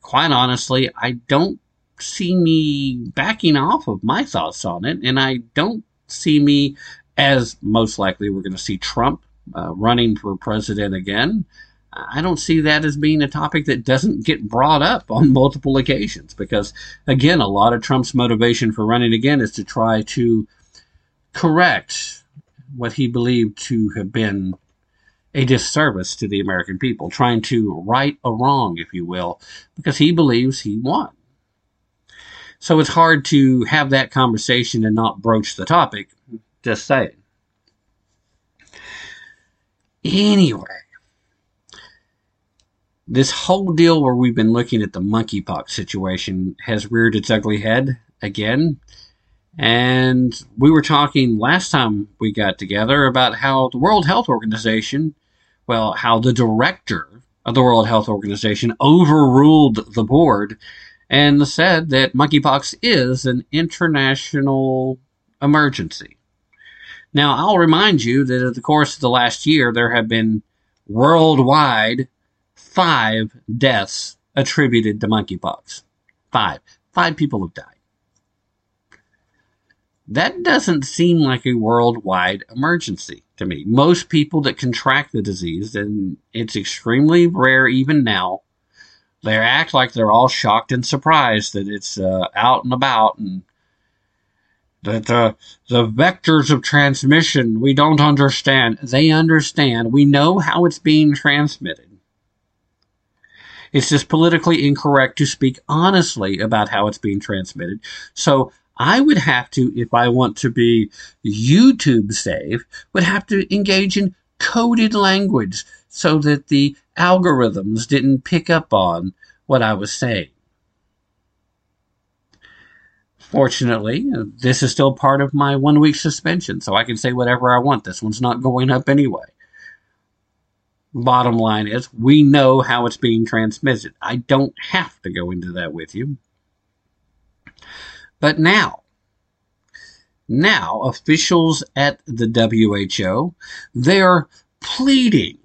quite honestly, I don't see me backing off of my thoughts on it, and I don't see me as most likely we're going to see Trump uh, running for president again. I don't see that as being a topic that doesn't get brought up on multiple occasions because, again, a lot of Trump's motivation for running again is to try to correct what he believed to have been a disservice to the American people, trying to right a wrong, if you will, because he believes he won. So it's hard to have that conversation and not broach the topic. Just saying. Anyway, this whole deal where we've been looking at the monkeypox situation has reared its ugly head again. And we were talking last time we got together about how the World Health Organization, well, how the director of the World Health Organization overruled the board and said that monkeypox is an international emergency. Now, I'll remind you that in the course of the last year, there have been worldwide five deaths attributed to monkeypox. Five. Five people have died that doesn't seem like a worldwide emergency to me. Most people that contract the disease, and it's extremely rare even now, they act like they're all shocked and surprised that it's uh, out and about and that the the vectors of transmission we don't understand. They understand. We know how it's being transmitted. It's just politically incorrect to speak honestly about how it's being transmitted. So I would have to, if I want to be YouTube safe, would have to engage in coded language so that the algorithms didn't pick up on what I was saying. Fortunately, this is still part of my one week suspension, so I can say whatever I want. This one's not going up anyway. Bottom line is, we know how it's being transmitted. I don't have to go into that with you. But now, now officials at the WHO, they're pleading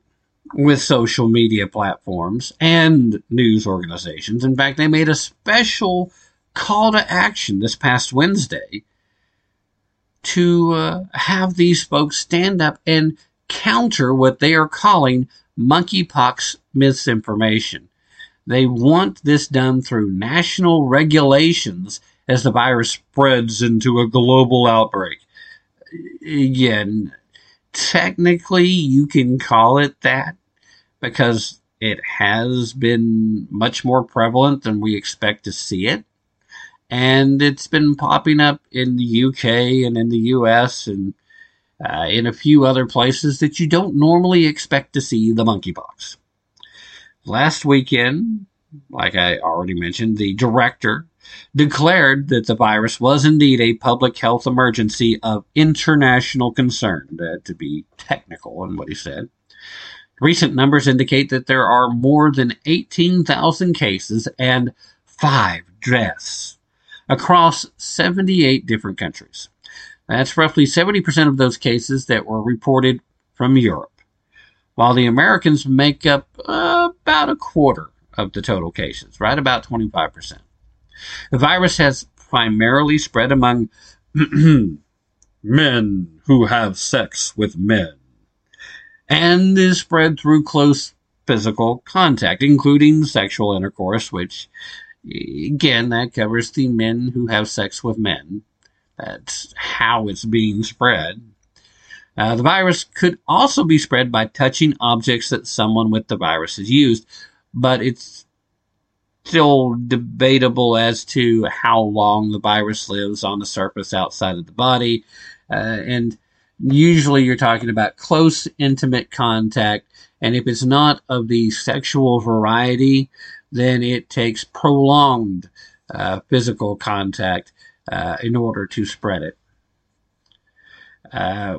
with social media platforms and news organizations. In fact, they made a special call to action this past Wednesday to uh, have these folks stand up and counter what they are calling monkeypox misinformation. They want this done through national regulations as the virus spreads into a global outbreak. Again, technically you can call it that because it has been much more prevalent than we expect to see it. And it's been popping up in the UK and in the US and uh, in a few other places that you don't normally expect to see the monkeypox. Last weekend, like I already mentioned, the director declared that the virus was indeed a public health emergency of international concern, uh, to be technical in what he said. Recent numbers indicate that there are more than 18,000 cases and five deaths across 78 different countries. That's roughly 70% of those cases that were reported from Europe, while the Americans make up uh, about a quarter of the total cases, right about 25%. The virus has primarily spread among men who have sex with men and is spread through close physical contact, including sexual intercourse, which, again, that covers the men who have sex with men. That's how it's being spread. Uh, the virus could also be spread by touching objects that someone with the virus has used, but it's still debatable as to how long the virus lives on the surface outside of the body. Uh, and usually you're talking about close, intimate contact. And if it's not of the sexual variety, then it takes prolonged uh, physical contact uh, in order to spread it. Uh,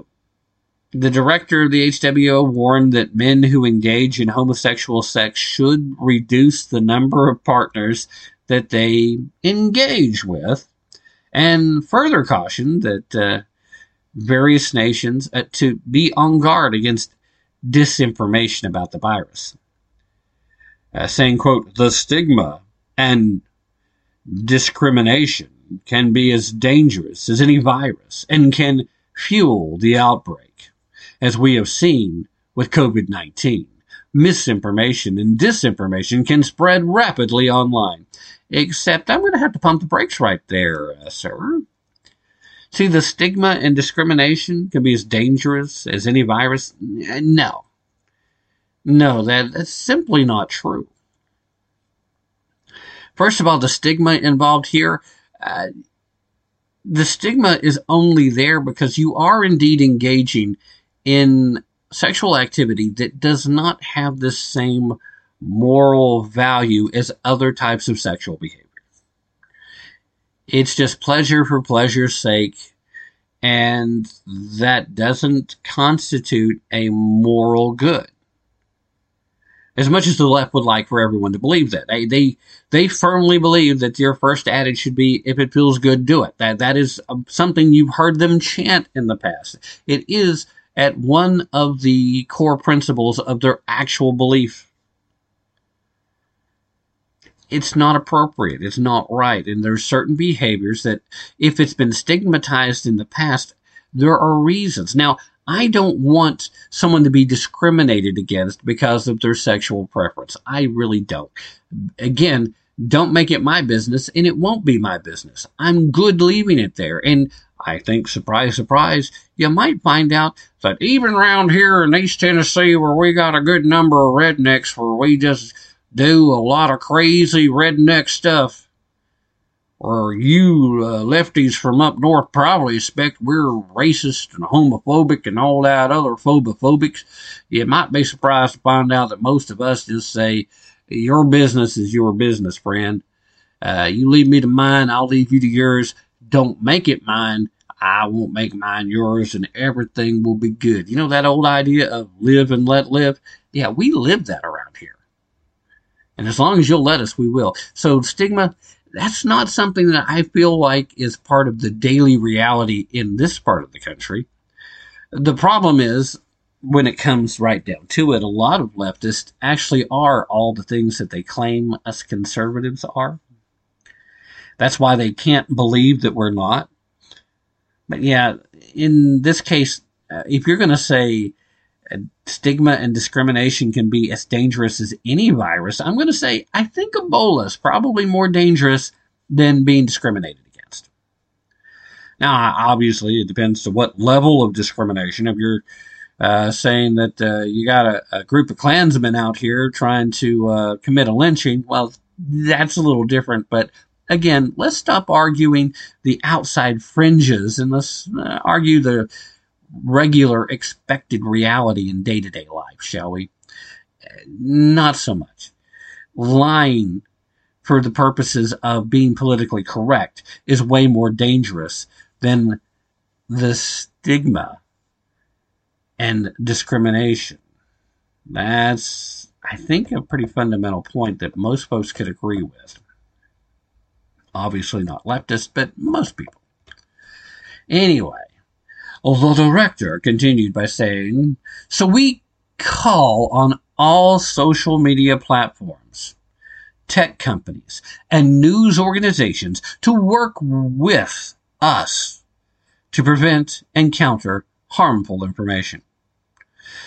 the director of the HWO warned that men who engage in homosexual sex should reduce the number of partners that they engage with, and further cautioned that uh, various nations uh, to be on guard against disinformation about the virus. Uh, saying, quote, the stigma and discrimination can be as dangerous as any virus and can fuel the outbreak, as we have seen with COVID 19. Misinformation and disinformation can spread rapidly online. Except I'm going to have to pump the brakes right there, uh, sir. See, the stigma and discrimination can be as dangerous as any virus. No. No, that, that's simply not true. First of all, the stigma involved here, uh, the stigma is only there because you are indeed engaging in sexual activity that does not have the same moral value as other types of sexual behavior. It's just pleasure for pleasure's sake, and that doesn't constitute a moral good as much as the left would like for everyone to believe that. They, they, they firmly believe that your first adage should be, if it feels good, do it. That, that is um, something you've heard them chant in the past. It is at one of the core principles of their actual belief. It's not appropriate. It's not right. And there's certain behaviors that, if it's been stigmatized in the past, there are reasons. Now, I don't want someone to be discriminated against because of their sexual preference. I really don't. Again, don't make it my business and it won't be my business. I'm good leaving it there. And I think, surprise, surprise, you might find out that even around here in East Tennessee, where we got a good number of rednecks, where we just do a lot of crazy redneck stuff, or you uh, lefties from up north probably expect we're racist and homophobic and all that other phobophobics. You might be surprised to find out that most of us just say, your business is your business, friend. Uh, you leave me to mine, I'll leave you to yours. Don't make it mine. I won't make mine yours and everything will be good. You know that old idea of live and let live? Yeah, we live that around here. And as long as you'll let us, we will. So stigma, that's not something that I feel like is part of the daily reality in this part of the country. The problem is, when it comes right down to it, a lot of leftists actually are all the things that they claim us conservatives are. That's why they can't believe that we're not. But yeah, in this case, uh, if you're going to say stigma and discrimination can be as dangerous as any virus, I'm going to say I think Ebola is probably more dangerous than being discriminated against. Now, obviously, it depends to what level of discrimination. If you're uh, saying that uh, you got a, a, group of Klansmen out here trying to uh, commit a lynching, well, that's a little different. But again, let's stop arguing the outside fringes and let's uh, argue the regular expected reality in day to day life, shall we? Not so much. Lying for the purposes of being politically correct is way more dangerous than the stigma and discrimination. That's, I think, a pretty fundamental point that most folks could agree with. Obviously, not leftists, but most people. Anyway, the director continued by saying, So we call on all social media platforms, tech companies, and news organizations to work with us to prevent and counter harmful information.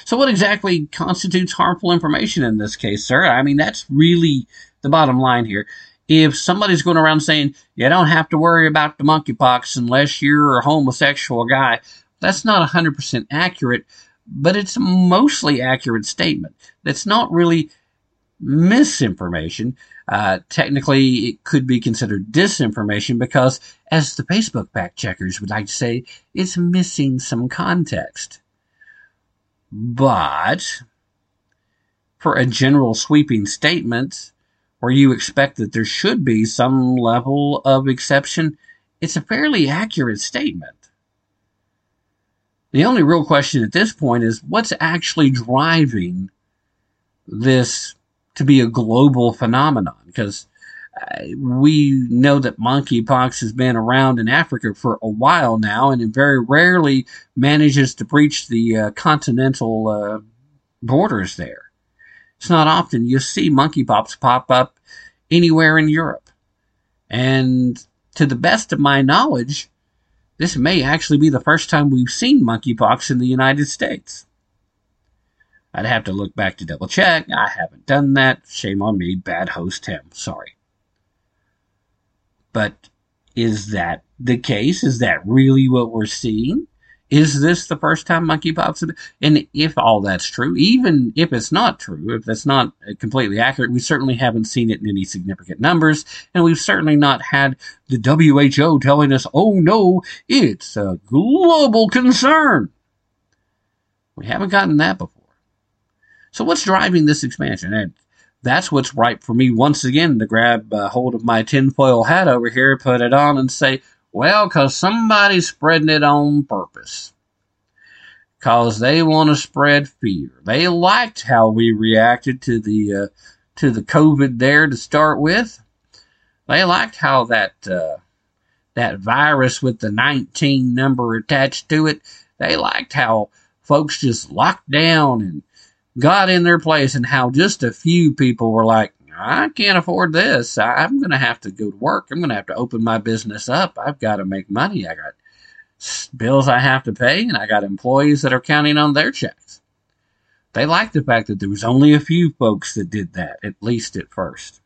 So, what exactly constitutes harmful information in this case, sir? I mean, that's really the bottom line here. If somebody's going around saying, you don't have to worry about the monkeypox unless you're a homosexual guy, that's not 100% accurate, but it's a mostly accurate statement. That's not really misinformation. Uh, technically, it could be considered disinformation because, as the Facebook fact checkers would like to say, it's missing some context. But for a general sweeping statement, where you expect that there should be some level of exception, it's a fairly accurate statement. The only real question at this point is what's actually driving this to be a global phenomenon? Because uh, we know that monkeypox has been around in Africa for a while now, and it very rarely manages to breach the uh, continental uh, borders there. It's not often you see monkeypox pop up anywhere in Europe. And to the best of my knowledge, this may actually be the first time we've seen monkeypox in the United States. I'd have to look back to double check. I haven't done that. Shame on me. Bad host Tim. Sorry. But is that the case? Is that really what we're seeing? Is this the first time Monkey monkeypox? And if all that's true, even if it's not true, if that's not completely accurate, we certainly haven't seen it in any significant numbers, and we've certainly not had the WHO telling us, "Oh no, it's a global concern." We haven't gotten that before. So what's driving this expansion? And that's what's right for me once again to grab uh, hold of my tinfoil hat over here, put it on, and say, well, because somebody's spreading it on purpose. Because they want to spread fear. They liked how we reacted to the uh, to the COVID there to start with. They liked how that uh, that virus with the 19 number attached to it. They liked how folks just locked down and got in their place, and how just a few people were like, I can't afford this. I'm going to have to go to work. I'm going to have to open my business up. I've got to make money. I got bills I have to pay, and I got employees that are counting on their checks. They like the fact that there was only a few folks that did that, at least at first.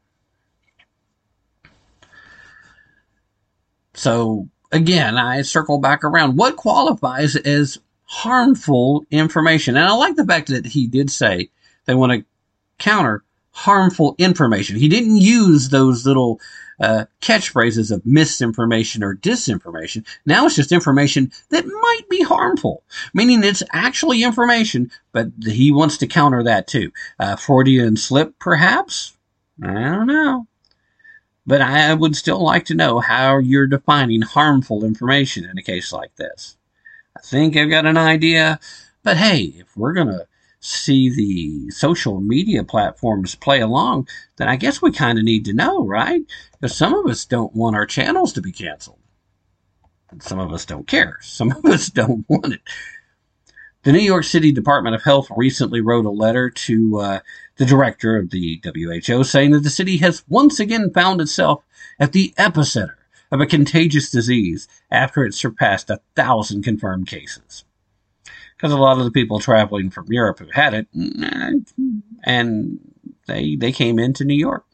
So, again, I circle back around. What qualifies as harmful information? And I like the fact that he did say they want to counter harmful information. He didn't use those little uh, catchphrases of misinformation or disinformation. Now it's just information that might be harmful, meaning it's actually information, but he wants to counter that too. Uh, Freudian slip, perhaps? I don't know. But I would still like to know how you're defining harmful information in a case like this. I think I've got an idea, but hey, if we're going to see the social media platforms play along, then I guess we kind of need to know, right? Because some of us don't want our channels to be canceled. And some of us don't care. Some of us don't want it. The New York City Department of Health recently wrote a letter to uh, the director of the WHO saying that the city has once again found itself at the epicenter of a contagious disease after it surpassed a thousand confirmed cases because a lot of the people traveling from Europe who had it, mm-hmm. and they they came into New York.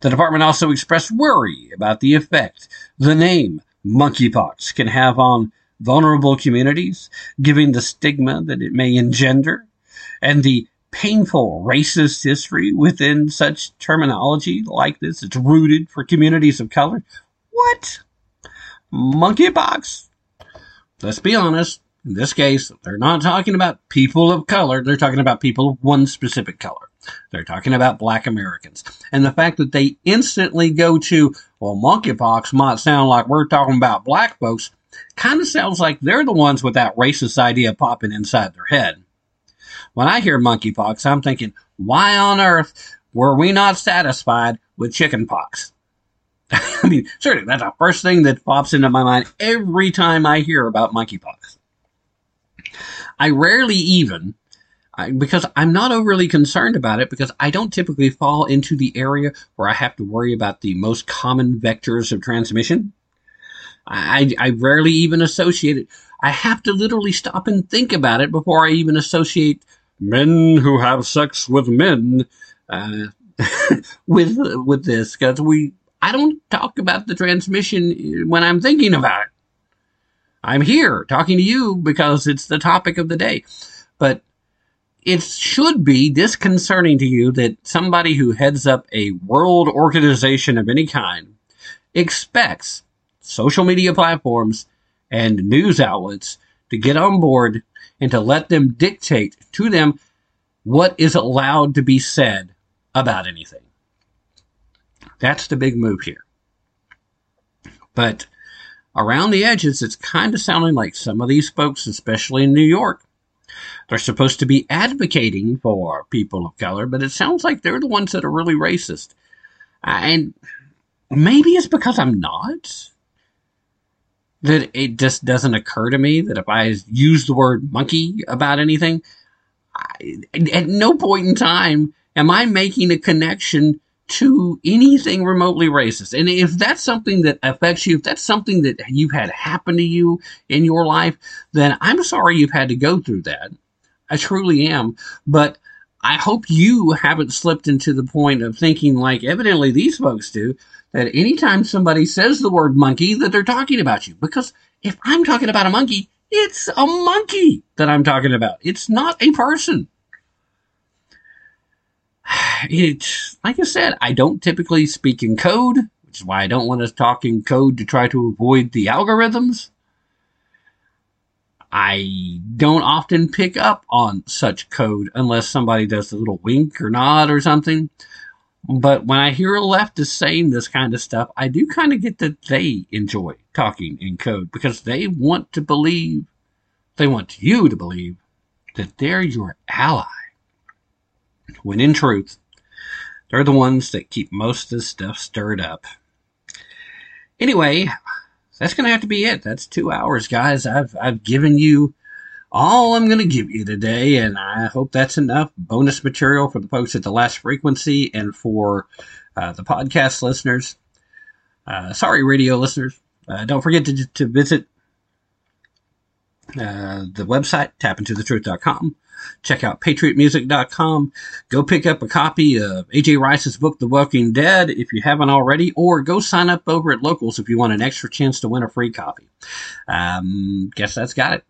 The department also expressed worry about the effect the name monkeypox can have on vulnerable communities, given the stigma that it may engender, and the painful racist history within such terminology like this. It's rooted for communities of color. What? Monkeypox? Let's be honest, in this case, they're not talking about people of color. They're talking about people of one specific color. They're talking about black Americans. And the fact that they instantly go to, well, monkeypox might sound like we're talking about black folks, kind of sounds like they're the ones with that racist idea popping inside their head. When I hear monkeypox, I'm thinking, why on earth were we not satisfied with chickenpox? I mean, certainly that's the first thing that pops into my mind every time I hear about monkeypox. I rarely even, I, because I'm not overly concerned about it because I don't typically fall into the area where I have to worry about the most common vectors of transmission. I, I rarely even associate it. I have to literally stop and think about it before I even associate men who have sex with men uh, with with this because we I don't talk about the transmission when I'm thinking about it. I'm here talking to you because it's the topic of the day. But it should be disconcerting to you that somebody who heads up a world organization of any kind expects social media platforms and news outlets to get on board and to let them dictate to them what is allowed to be said about anything. That's the big move here. But around the edges, it's kind of sounding like some of these folks, especially in New York, they're supposed to be advocating for people of color, but it sounds like they're the ones that are really racist. And maybe it's because I'm not. That it just doesn't occur to me that if I use the word monkey about anything, I, at no point in time am I making a connection to anything remotely racist. And if that's something that affects you, if that's something that you've had happen to you in your life, then I'm sorry you've had to go through that. I truly am. But I hope you haven't slipped into the point of thinking like evidently these folks do that anytime somebody says the word monkey that they're talking about you. Because if I'm talking about a monkey, it's a monkey that I'm talking about. It's not a person. It's like I said, I don't typically speak in code, which is why I don't want to talk in code to try to avoid the algorithms. I don't often pick up on such code unless somebody does a little wink or nod or something. But when I hear a leftist saying this kind of stuff, I do kind of get that they enjoy talking in code because they want to believe, they want you to believe that they're your ally. When in truth, they're the ones that keep most of this stuff stirred up. Anyway, that's going to have to be it. That's two hours, guys. I've, I've given you all I'm going to give you today, and I hope that's enough bonus material for the folks at the last frequency and for uh, the podcast listeners. Uh, sorry, radio listeners. Uh, don't forget to, to visit uh, the website, tappintothetruth.com. Check out patriotmusic.com. Go pick up a copy of AJ Rice's book, The Woking Dead, if you haven't already, or go sign up over at Locals if you want an extra chance to win a free copy. Um, guess that's got it.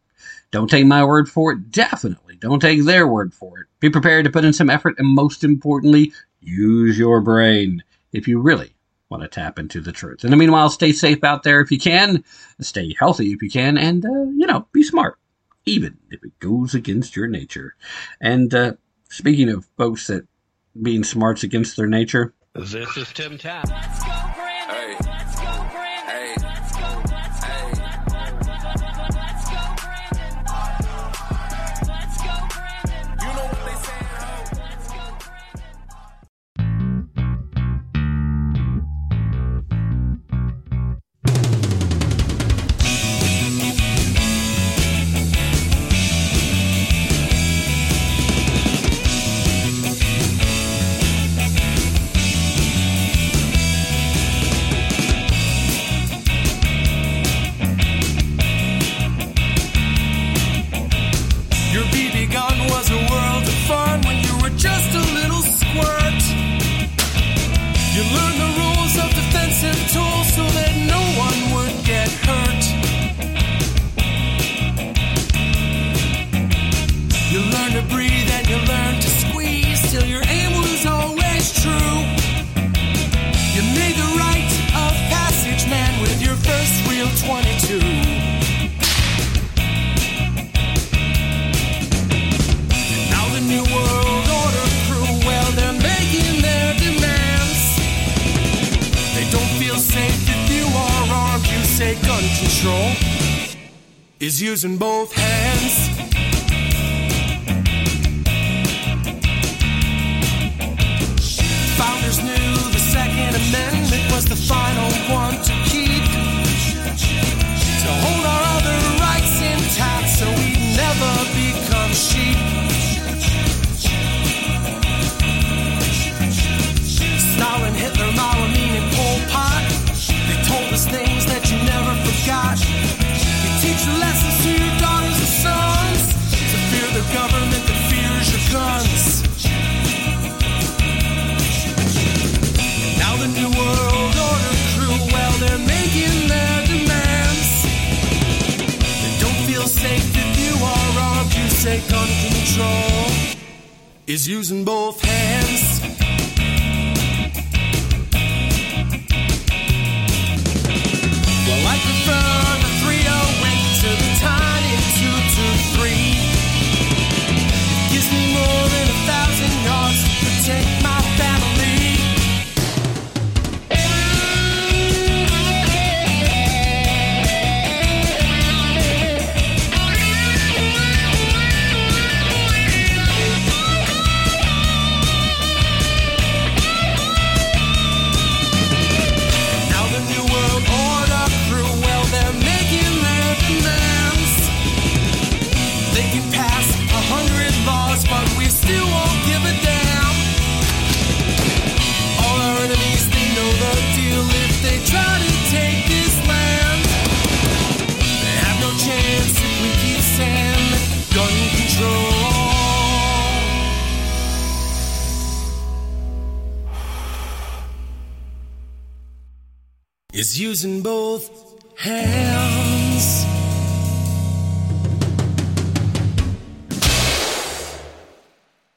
Don't take my word for it. Definitely don't take their word for it. Be prepared to put in some effort and most importantly, use your brain if you really want to tap into the truth. In the meanwhile, stay safe out there if you can, stay healthy if you can, and, uh, you know, be smart even if it goes against your nature. And uh, speaking of folks that being smarts against their nature, this is Tim Tapp. Using.